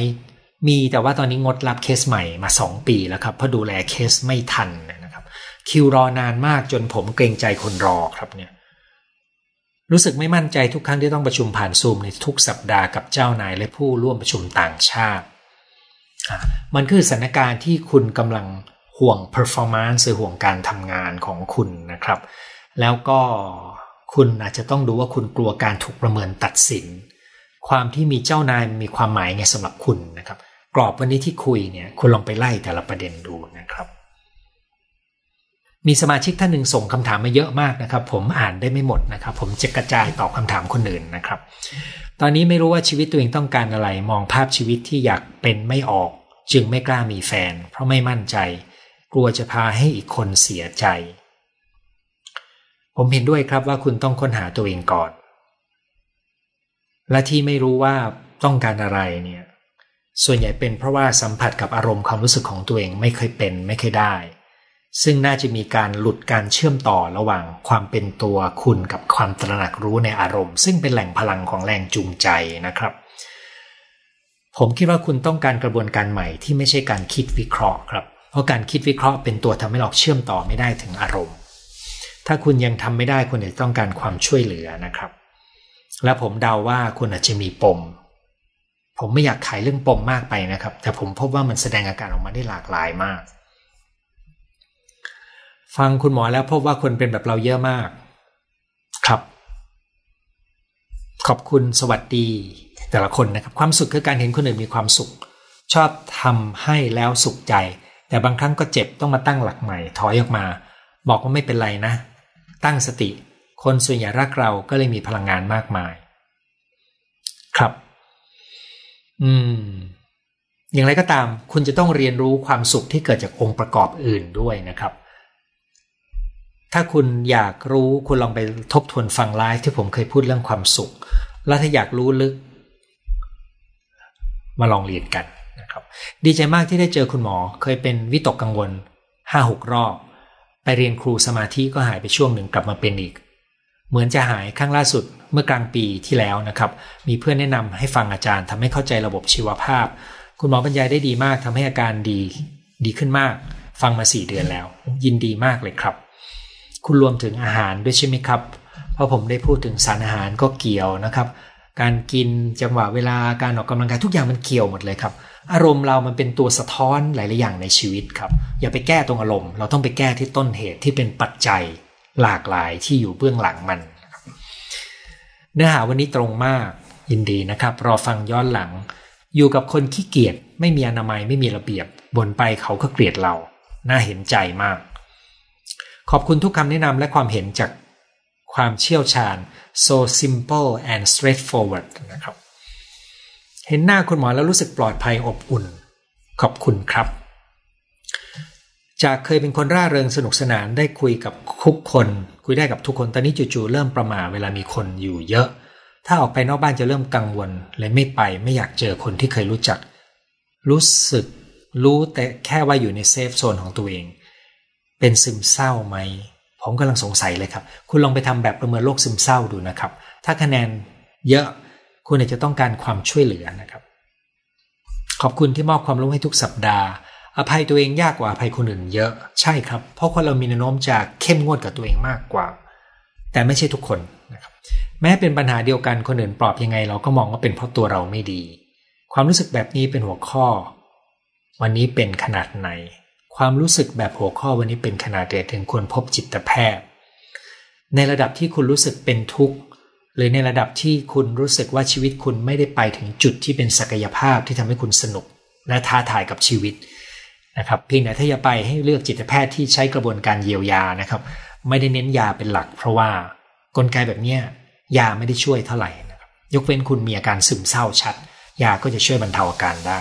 มีแต่ว่าตอนนี้งดรับเคสใหม่มา 2 ปีแล้วครับเพราะดูแลเคสไม่ทันนะครับ คิวรอนานมากจนผมเกรงใจคนรอครับเนี่ยรู้สึกไม่มั่นใจทุกครั้งที่ต้องประชุมผ่านซูมในทุกสัปดาห์กับเจ้านายและผู้ร่วมประชุมต่างชาติ มันคือสถานการณ์ที่คุณกำลังห่วง performance หรือห่วงการทำงานของคุณนะครับ แล้วก็คุณอาจจะต้องดูว่าคุณกลัวการถูกประเมินตัดสิน ความที่มีเจ้านายมีความหมายไงสำหรับคุณนะครับ กรอบวันนี้ที่คุยเนี่ยคุณลองไปไล่แต่ละประเด็นดูนะครับ มีสมาชิกท่านหนึ่งส่งคำถามมาเยอะมากนะครับ ผมอ่านได้ไม่หมดนะครับ ผมจะกระจายตอบคำถามคนอื่นนะครับ ตอนนี้ไม่รู้ว่าชีวิตตัวเองต้องการอะไร มองภาพชีวิตที่อยากเป็นไม่ออก จึงไม่กล้ามีแฟน เพราะไม่มั่นใจ กลัวจะพาให้อีกคนเสียใจ ผมเห็นด้วยครับว่าคุณต้องค้นหาตัวเองก่อน และที่ไม่รู้ว่าต้องการอะไรเนี่ยส่วนใหญ่เป็นเพราะว่าสัมผัสกับอารมณ์ความรู้สึกของตัวเองไม่เคยเป็นไม่เคยได้ ซึ่งน่าจะมีการหลุดการเชื่อมต่อระหว่างความเป็นตัวคุณกับความตระหนักรู้ในอารมณ์ ซึ่งเป็นแหล่งพลังของแรงจูงใจนะครับ ผมคิดว่าคุณต้องการกระบวนการใหม่ที่ไม่ใช่การคิดวิเคราะห์ครับ เพราะการคิดวิเคราะห์เป็นตัวทำให้เราเชื่อมต่อไม่ได้ถึงอารมณ์ ถ้าคุณยังทำไม่ได้คุณจะต้องการความช่วยเหลือนะครับ และผมเดาว่าคุณอาจจะมีปม ผมไม่อยากขายเรื่องปมมากไปนะครับ แต่ผมพบว่ามันแสดงอาการออกมาได้หลากหลายมาก ฟังคุณหมอแล้วพบว่าคนเป็นแบบเราเยอะมาก ครับ ขอบคุณสวัสดี แต่ละคนนะครับ ความสุขคือการเห็นคนอื่นมีความสุข ชอบทำให้แล้วสุขใจ แต่บางครั้งก็เจ็บต้องมาตั้งหลักใหม่ถอยออกมา บอกว่าไม่เป็นไรนะ ตั้งสติ คนส่วนใหญ่รักเราก็เลยมีพลังงานมากมาย ครับ อืม อย่างไรก็ตาม คุณจะต้องเรียนรู้ความสุขที่เกิดจากองค์ประกอบอื่นด้วยนะครับ ถ้าคุณอยากรู้คุณลองไปทบทวนฟังไลฟ์ที่ผมเคยพูดเรื่องความสุข แล้วถ้าอยากรู้ลึก มาลองเรียนกันนะครับ ดีใจมากที่ได้เจอคุณหมอ เคยเป็นวิตกกังวลห้าหกรอบ ไปเรียนครูสมาธิก็หายไปช่วงหนึ่งกลับมาเป็นอีก เหมือนจะหายครั้งล่าสุดเมื่อกลางปีที่แล้วนะครับ มีเพื่อนแนะนำให้ฟังอาจารย์ทำให้เข้าใจระบบชีวภาพ คุณหมอบรรยายได้ดีมากทำให้อาการดีดีขึ้นมาก ฟังมาสี่เดือนแล้ว ยินดีมากเลยครับ คุณรวมถึงอาหารด้วยใช่ไหมครับ เพราะผมได้พูดถึงสารอาหารก็เกี่ยวนะครับ การกินจังหวะเวลาการออกกำลังกายทุกอย่างมันเกี่ยวหมดเลยครับ อารมณ์เรามันเป็นตัวสะท้อนหลาย ๆ อย่างในชีวิตครับ อย่าไปแก้ตรงอารมณ์ เราต้องไปแก้ที่ต้นเหตุที่เป็นปัจจัย หลากหลายที่อยู่เบื้องหลังมัน เนื้อหาวันนี้ตรงมากยินดีนะครับ รอฟังย้อนหลัง อยู่กับคนขี้เกียจไม่มีอนามัยไม่มีระเบียบบนไปเขาก็เกลียดเรา น่าเห็นใจมาก ขอบคุณทุกคำแนะนำและความเห็นจากความเชี่ยวชาญ so simple and straightforward นะครับ เห็นหน้าคุณหมอแล้วรู้สึกปลอดภัยอบอุ่น ขอบคุณครับ จากเคยเป็นคนร่าเริงสนุกสนานได้คุยกับทุกคน คุยได้กับทุกคนตอนนี้จู่ๆเริ่มประมาเวลามีคนอยู่เยอะ ถ้าออกไปนอกบ้านจะเริ่มกังวลเลยไม่ไปไม่อยากเจอคนที่เคยรู้จัก รู้สึกรู้แต่แค่ว่าอยู่ในเซฟโซนของตัวเอง เป็นซึมเศร้าไหม ผมกำลังสงสัยเลยครับ คุณลองไปทำแบบประเมินโรคซึมเศร้าดูนะครับ ถ้าคะแนนเยอะคุณอาจจะต้องการความช่วยเหลือนะครับ ขอบคุณที่มอบความรู้ให้ทุกสัปดาห์ อภัยตัวเองยากกว่าอภัยคนอื่นเยอะใช่ครับ เพราะคนเรามีแนวโน้มจะเข้มงวดกับตัวเองมากกว่า แต่ไม่ใช่ทุกคนนะครับแม้เป็นปัญหาเดียวกันคนอื่นปลอบยังไง เราก็มองว่าเป็นเพราะตัวเราไม่ดี ความรู้สึกแบบนี้เป็นหัวข้อ วันนี้เป็นขนาดไหน ความรู้สึกแบบหัวข้อวันนี้เป็นขนาดเดถึงควรพบจิตแพทย์ ในระดับที่คุณรู้สึกเป็นทุกข์หรือในระดับที่คุณรู้สึกว่าชีวิตคุณไม่ได้ไปถึงจุดที่เป็นศักยภาพที่ทำให้คุณสนุก และท้าทายกับชีวิต นะครับเพียงแต่ถ้าจะไปให้เลือกจิตแพทย์ที่ใช้กระบวนการเยียวยานะครับ ไม่ได้เน้นยาเป็นหลัก เพราะว่ากลไกแบบนี้ยาไม่ได้ช่วยเท่าไหร่นะครับยกเว้นคุณมีอาการซึมเศร้าชัด ยาก็จะช่วยบรรเทาอาการได้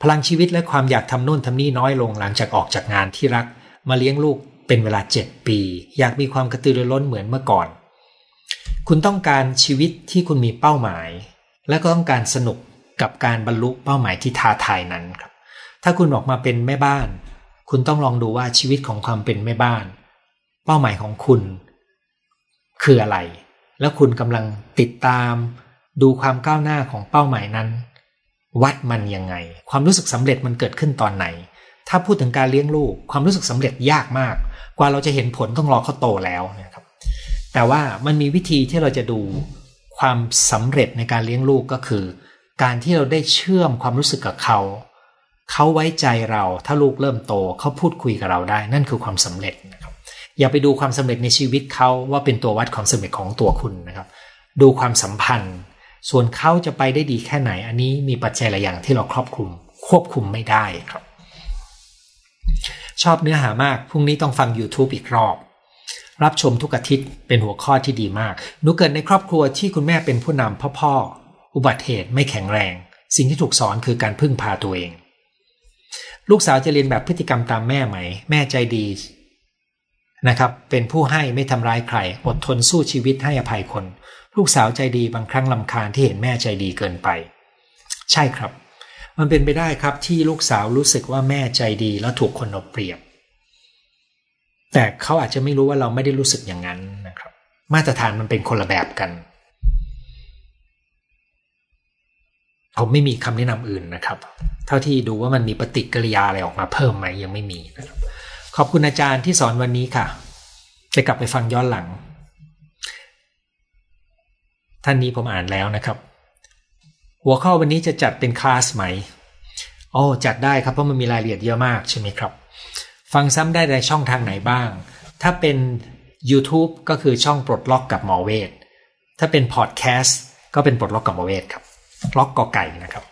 พลังชีวิตและความอยากทำโน่นทำนี่น้อยลงหลังจากออกจากงานที่รัก มาเลี้ยงลูกเป็นเวลา 7 ปี อยากมีความกระตือรือร้นเหมือนเมื่อก่อน คุณต้องการชีวิตที่คุณมีเป้าหมาย และก็ต้องการสนุกกับการบรรลุเป้าหมายที่ท้าทายนั้นครับ ถ้าคุณออกมาเป็นแม่บ้าน คุณต้องลองดูว่าชีวิตของความเป็นแม่บ้าน เป้าหมายของคุณ คืออะไร แล้วคุณกำลังติดตาม ดูความก้าวหน้าของเป้าหมายนั้น วัดมันยังไง ความรู้สึกสำเร็จมันเกิดขึ้นตอนไหน ถ้าพูดถึงการเลี้ยงลูก ความรู้สึกสำเร็จยากมาก กว่าเราจะเห็นผลต้องรอเขาโตแล้วนะครับ แต่ว่ามันมีวิธีที่เราจะดูความสำเร็จในการเลี้ยงลูกก็คือ การที่เราได้เชื่อมความรู้สึกกับเขา เขาไว้ใจเราถ้าลูกเริ่มโตเขาพูดคุยกับเราได้ นั่นคือความสำเร็จนะครับอย่าไปดูความสำเร็จในชีวิตเขาว่าเป็นตัววัดความสำเร็จของตัวคุณนะครับ ดูความสัมพันธ์ ส่วนเขาจะไปได้ดีแค่ไหน อันนี้มีปัจจัยหลายอย่างที่เราครอบคลุม ควบคุมไม่ได้ครับ ชอบเนื้อหามากพรุ่งนี้ต้องฟัง YouTube อีกรอบรับชมทุกอาทิตย์เป็นหัวข้อที่ดีมาก หนูเกิดในครอบครัวที่คุณแม่เป็นผู้นำพ่อพ่อ อุบัติเหตุไม่แข็งแรง สิ่งที่ถูกสอนคือการพึ่งพาตัวเอง ลูกสาวจะเรียนแบบพฤติกรรมตามแม่ไหม แม่ใจดีนะครับ เป็นผู้ให้ไม่ทำร้ายใคร อดทนสู้ชีวิตให้อภัยคน ลูกสาวใจดีบางครั้งลำคาญที่เห็นแม่ใจดีเกินไป ใช่ครับ มันเป็นไปได้ครับที่ลูกสาวรู้สึกว่าแม่ใจดีแล้วถูกคนเอาเปรียบ แต่เขาอาจจะไม่รู้ว่าเราไม่ได้รู้สึกอย่างนั้นนะครับ มาตรฐานมันเป็นคนละแบบกัน ผมไม่มีคำแนะนำอื่นนะครับ เท่าที่ดูว่ามันมีปฏิกิริยาอะไรออกมาเพิ่มไหมยังไม่มีนะครับ ขอบคุณอาจารย์ที่สอนวันนี้ค่ะ จะกลับไปฟังย้อนหลัง ท่านนี้ผมอ่านแล้วนะครับ หัวข้อวันนี้จะจัดเป็นคลาสไหมโอ้จัดได้ครับเพราะมันมีรายละเอียดเยอะมากใช่ไหมครับ ฟังซ้ำได้ในช่องทางไหนบ้าง ถ้าเป็น YouTube ก็คือช่องปลดล็อกกับหมอเวทถ้าเป็นพอดแคสต์ก็เป็นปลดล็อกกับหมอเวทครับ ล็อกกอไก่นะครับ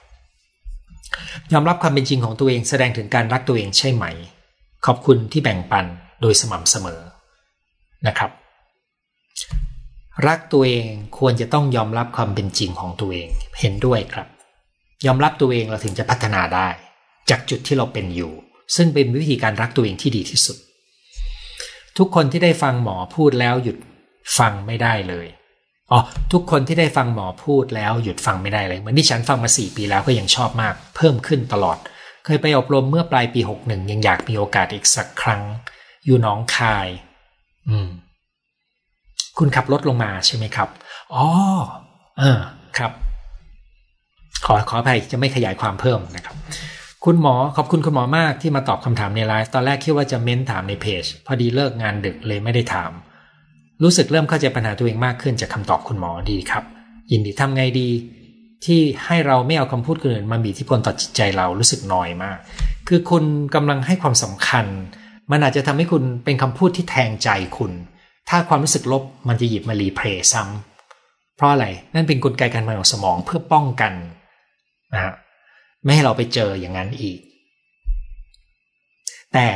ยอมรับความเป็นจริงของตัวเองแสดงถึงการรักตัวเองใช่ไหม ขอบคุณที่แบ่งปันโดยสม่ำเสมอนะครับ รักตัวเองควรจะต้องยอมรับความเป็นจริงของตัวเองเห็นด้วยครับ ยอมรับตัวเองเราถึงจะพัฒนาได้ จากจุดที่เราเป็นอยู่ ซึ่งเป็นวิธีการรักตัวเองที่ดีที่สุด ทุกคนที่ได้ฟังหมอพูดแล้วหยุดฟังไม่ได้เลย อ๋อทุกคนที่ได้ฟังหมอพูดแล้วหยุดฟังไม่ได้เลยเหมือนที่ฉันฟังมาสี่ปีแล้วก็ยังชอบมาก เพิ่มขึ้นตลอด เคยไปอบรมเมื่อปลายปีหกหนึ่งยังอยากมีโอกาสอีกสักครั้ง อยู่น้องคาย อืม คุณขับรถลงมาใช่ไหมครับอ๋อเออครับ ขอขออภัยจะไม่ขยายความเพิ่มนะครับ คุณหมอขอบคุณคุณหมอมากที่มาตอบคำถามในไลฟ์ตอนแรกคิดว่าจะเม้นถามในเพจ พอดีเลิกงานดึกเลยไม่ได้ถาม รู้สึกเริ่มเข้าใจปัญหาตัวเองมากขึ้นจากคำตอบคุณหมอดีครับ ยินดีทำไงดี ที่ให้เราไม่เอาคำพูดคนอื่นมามีอิทธิพลต่อจิตใจเรารู้สึกน้อยมาก คือคุณกำลังให้ความสำคัญ มันอาจจะทำให้คุณเป็นคำพูดที่แทงใจคุณ ถ้าความรู้สึกลบมันจะหยิบมา replay ซ้ำเพราะอะไรนั่นเป็นกลไกการทำงานของสมองเพื่อป้องกันนะฮะไม่ให้เราไปเจออย่างนั้นอีก แต่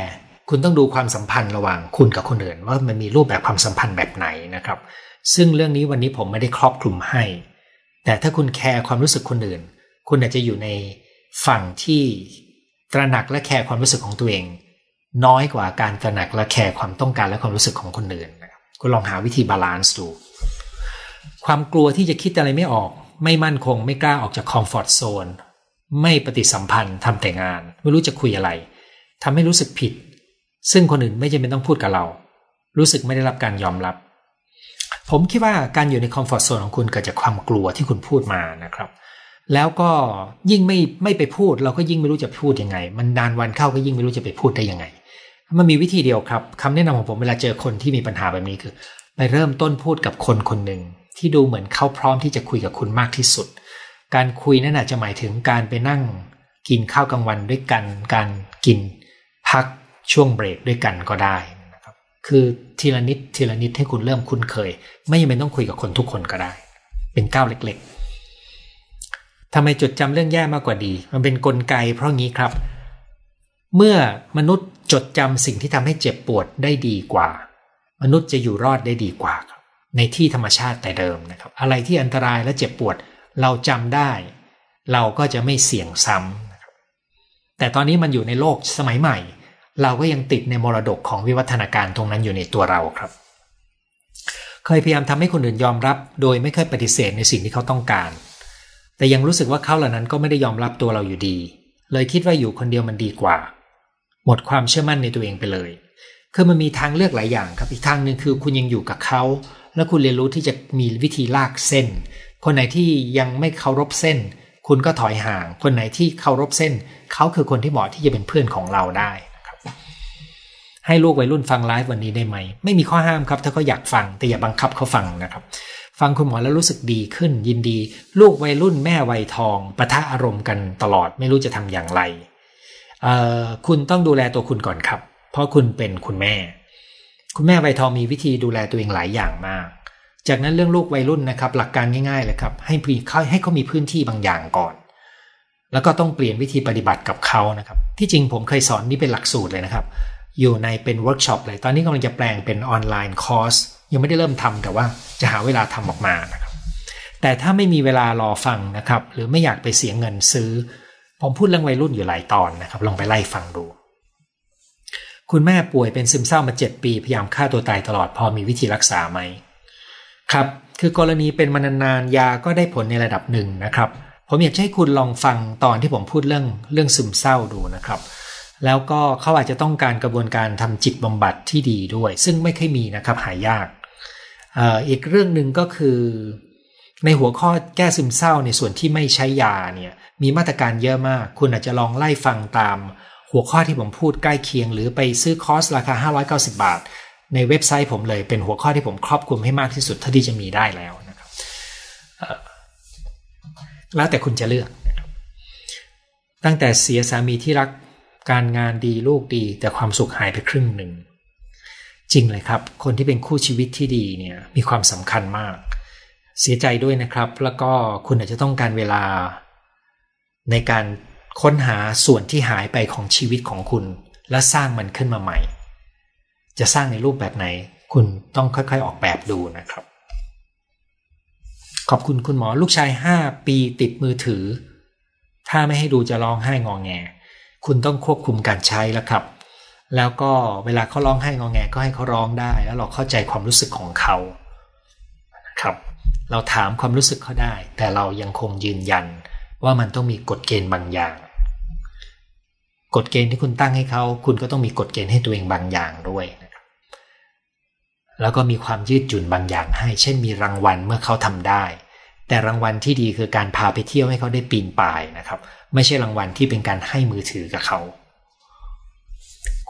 คุณต้องดูความสัมพันธ์ระหว่างคุณกับคนอื่น ว่ามันมีรูปแบบความสัมพันธ์แบบไหนนะครับ ซึ่งเรื่องนี้วันนี้ผมไม่ได้ครอบคลุมให้ แต่ถ้าคุณแคร์ความรู้สึกคนอื่น คุณอาจจะอยู่ในฝั่งที่ตระหนักและแคร์ความรู้สึกของตัวเอง น้อยกว่าการตระหนักและแคร์ความต้องการและความรู้สึกของคนอื่นนะครับคุณลองหาวิธี balance ดูความกลัวที่จะคิดอะไรไม่ออก ไม่มั่นคง ไม่กล้าออกจาก comfort zone ไม่ปฏิสัมพันธ์ทำแต่งาน ไม่รู้จะคุยอะไรทำให้รู้สึกผิด ซึ่งคนอื่นไม่จำเป็นต้องพูดกับเรา รู้สึกไม่ได้รับการยอมรับ ผมคิดว่าการอยู่ใน comfort zone ของคุณเกิดจากความกลัวที่คุณพูดมานะครับ แล้วก็ยิ่งไม่ไม่ไปพูด เราก็ยิ่งไม่รู้จะพูดยังไง มันนานวันเข้าก็ยิ่งไม่รู้จะไปพูดได้ยังไง มันมีวิธีเดียวครับคำแนะนำของผมเวลาเจอคนที่มีปัญหาแบบนี้คือ ไปเริ่มต้นพูดกับคนคนหนึ่งที่ดูเหมือนเขาพร้อมที่จะคุยกับคุณมากที่สุด การคุยนั่นอาจจะหมายถึงการไปนั่ง กินข้าวกลางวันด้วยกัน การกิน พัก ช่วงเบรกด้วยกันก็ได้นะครับ คือทีละนิดทีละนิดให้คุณเริ่มคุ้นเคย ไม่จำเป็นต้องคุยกับคนทุกคนก็ได้ เป็นก้าวเล็ก ๆทำไมจดจำเรื่องแย่มากกว่าดี มันเป็นนกลไกเพราะงี้ครับ เมื่อมนุษย์จดจำสิ่งที่ทำให้เจ็บปวดได้ดีกว่า มนุษย์จะอยู่รอดได้ดีกว่าครับ ในที่ธรรมชาติแต่เดิมนะครับ อะไรที่อันตรายและเจ็บปวดเราจำได้ เราก็จะไม่เสี่ยงซ้ำแต่ตอนนี้มันอยู่ในโลกสมัยใหม่ เราก็ยังติดในมรดกของวิวัฒนาการตรงนั้นอยู่ในตัวเราครับ เคยพยายามทำให้คนอื่นยอมรับ โดยไม่เคยปฏิเสธในสิ่งที่เขาต้องการ แต่ยังรู้สึกว่าเขาเหล่านั้นก็ไม่ได้ยอมรับตัวเราอยู่ดี เลยคิดว่าอยู่คนเดียวมันดีกว่า หมดความเชื่อมั่นในตัวเองไปเลย คือมันมีทางเลือกหลายอย่างครับ อีกทางหนึ่งคือคุณยังอยู่กับเขา แล้วคุณเรียนรู้ที่จะมีวิธีลากเส้น คนไหนที่ยังไม่เคารพเส้น คุณก็ถอยห่าง คนไหนที่เคารพเส้น เขาคือคนที่เหมาะที่จะเป็นเพื่อนของเราได้ ให้ลูกวัยรุ่นฟังไลฟ์วันนี้ได้ไหม ไม่มีข้อห้ามครับ ถ้าเขาอยากฟังแต่อย่าบังคับเขาฟังนะครับ ฟังคุณหมอแล้วรู้สึกดีขึ้นยินดี ลูกวัยรุ่นแม่วัยทองปะทะอารมณ์กันตลอดไม่รู้จะทำอย่างไรคุณต้องดูแลตัวคุณก่อนครับ เพราะคุณเป็นคุณแม่ คุณแม่วัยทองมีวิธีดูแลตัวเองหลายอย่างมาก จากนั้นเรื่องลูกวัยรุ่นนะครับ หลักการง่ายๆเลยครับ ให้เขาให้เขามีพื้นที่บางอย่างก่อน แล้วก็ต้องเปลี่ยนวิธีปฏิบัติกับเขานะครับ ที่จริงผมเคยสอนนี่เป็นหลักสูตรเลยนะครับ อยู่ในเป็นเวิร์กช็อปเลย ตอนนี้กำลังจะแปลงเป็น online courseยังไม่ได้เริ่มทำแต่ว่าจะหาเวลาทำออกมานะครับแต่ถ้าไม่มีเวลารอฟังนะครับ หรือไม่อยากไปเสียเงินซื้อ ผมพูดเรื่องวัยรุ่นอยู่หลายตอนนะครับ ลองไปไล่ฟังดู คุณแม่ป่วยเป็นซึมเศร้ามาเจ็ดปี พยายามฆ่าตัวตายตลอดพอมีวิธีรักษาไหมครับ คือกรณีเป็นมานานๆยาก็ได้ผลในระดับหนึ่งนะครับ ผมอยากให้คุณลองฟังตอนที่ผมพูดเรื่องเรื่องซึมเศร้าดูนะครับ แล้วก็เขาอาจจะต้องการกระบวนการทำจิตบำบัดที่ดีด้วย ซึ่งไม่ค่อยมีนะครับหายากอีกเรื่องหนึ่งก็คือ ในหัวข้อแก้ซึมเศร้าในส่วนที่ไม่ใช้ยาเนี่ยมีมาตรการเยอะมาก คุณอาจจะลองไล่ฟังตาม หัวข้อที่ผมพูดใกล้เคียง หรือไปซื้อคอร์สราคา 590 บาท ในเว็บไซต์ผมเลยเป็นหัวข้อที่ผมครอบคลุมให้มากที่สุดเท่าที่จะมีได้แล้วนะครับแล้วแต่คุณจะเลือกตั้งแต่เสียสามีที่รัก การงานดีลูกดีแต่ความสุขหายไปครึ่งหนึ่ง จริงเลยครับ คนที่เป็นคู่ชีวิตที่ดีเนี่ยมีความสำคัญมาก เสียใจด้วยนะครับ แล้วก็คุณอาจจะต้องการเวลา ในการค้นหาส่วนที่หายไปของชีวิตของคุณ และสร้างมันขึ้นมาใหม่ จะสร้างในรูปแบบไหน คุณต้องค่อยๆออกแบบดูนะครับ ขอบคุณคุณหมอลูกชายห้าปีติดมือถือ ถ้าไม่ให้ดูจะร้องไห้งองแง คุณต้องควบคุมการใช้แล้วครับ แล้วก็เวลาเขาร้องไห้งองแงก็ให้เขาร้องได้ แล้วเราเข้าใจความรู้สึกของเขาครับ เราถามความรู้สึกเขาได้ แต่เรายังคงยืนยันว่ามันต้องมีกฎเกณฑ์บางอย่าง กฎเกณฑ์ที่คุณตั้งให้เขา คุณก็ต้องมีกฎเกณฑ์ให้ตัวเองบางอย่างด้วยนะครับ แล้วก็มีความยืดหยุ่นบางอย่างให้ เช่นมีรางวัลเมื่อเขาทำได้ แต่รางวัลที่ดีคือการพาไปเที่ยวให้เขาได้ปีนป่ายนะครับ ไม่ใช่รางวัลที่เป็นการให้มือถือกับเขา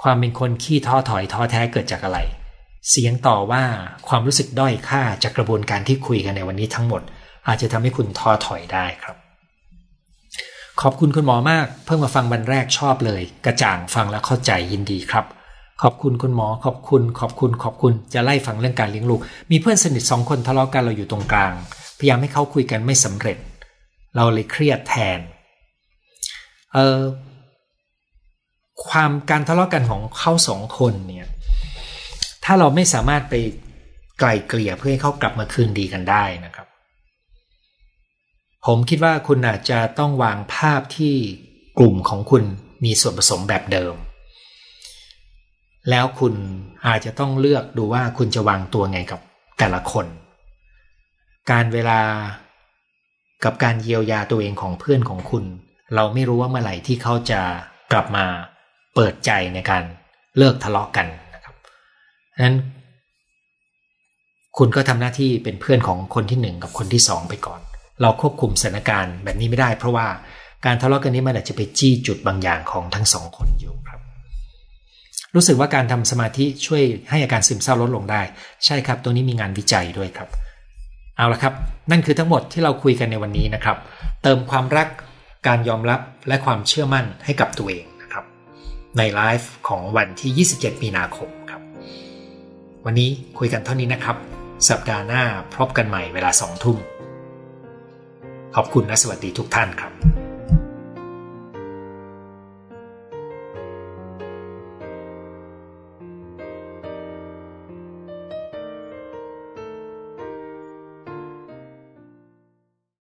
ความเป็นคนขี้ท้อถอยท้อแท้เกิดจากอะไร เสียงต่อว่าความรู้สึกด้อยค่าจากกระบวนการที่คุยกันในวันนี้ทั้งหมด อาจจะทำให้คุณท้อถอยได้ครับ ขอบคุณคุณหมอมากเพิ่งมาฟังวันแรกชอบเลย กระจ่างฟังแล้วเข้าใจยินดีครับขอบคุณคุณหมอขอบคุณ ขอบคุณขอบคุณจะไล่ฟังเรื่องการเลี้ยงลูก มีเพื่อนสนิทสองคนทะเลาะกันเราอยู่ตรงกลาง พยายามให้เขาคุยกันไม่สำเร็จ เราเลยเครียดแทน เออความการทะเลาะกันของเขาสองคนเนี่ย ถ้าเราไม่สามารถไปไกลเกลี่ยเพื่อให้เขากลับมาคืนดีกันได้นะครับ ผมคิดว่าคุณอาจจะต้องวางภาพที่กลุ่มของคุณมีส่วนผสมแบบเดิม แล้วคุณอาจจะต้องเลือกดูว่าคุณจะวางตัวไงกับแต่ละคน การเวลากับการเยียวยาตัวเองของเพื่อนของคุณ เราไม่รู้ว่าเมื่อไหร่ที่เขาจะกลับมาเปิดใจในการเลิกทะเลาะกันนะครับนั้นคุณก็ทำหน้าที่เป็นเพื่อนของคนที่หนึ่งกับคนที่สองไปก่อน เราควบคุมสถานการณ์แบบนี้ไม่ได้ เพราะว่าการทะเลาะกันนี้มันอาจจะไปจี้จุดบางอย่างของทั้งสองคนอยู่ครับ รู้สึกว่าการทำสมาธิช่วยให้อาการซึมเศร้าลดลงได้ ใช่ครับ ตัวนี้มีงานวิจัยด้วยครับ เอาละครับ นั่นคือทั้งหมดที่เราคุยกันในวันนี้นะครับ เติมความรัก การยอมรับและความเชื่อมั่นให้กับตัวเองนะครับ ในไลฟ์ของวันที่ 27 มีนาคมครับ วันนี้คุยกันเท่านี้นะครับ สัปดาห์หน้าพบกันใหม่เวลา 2 ทุ่ม ขอบคุณและสวัสดีทุกท่านครับ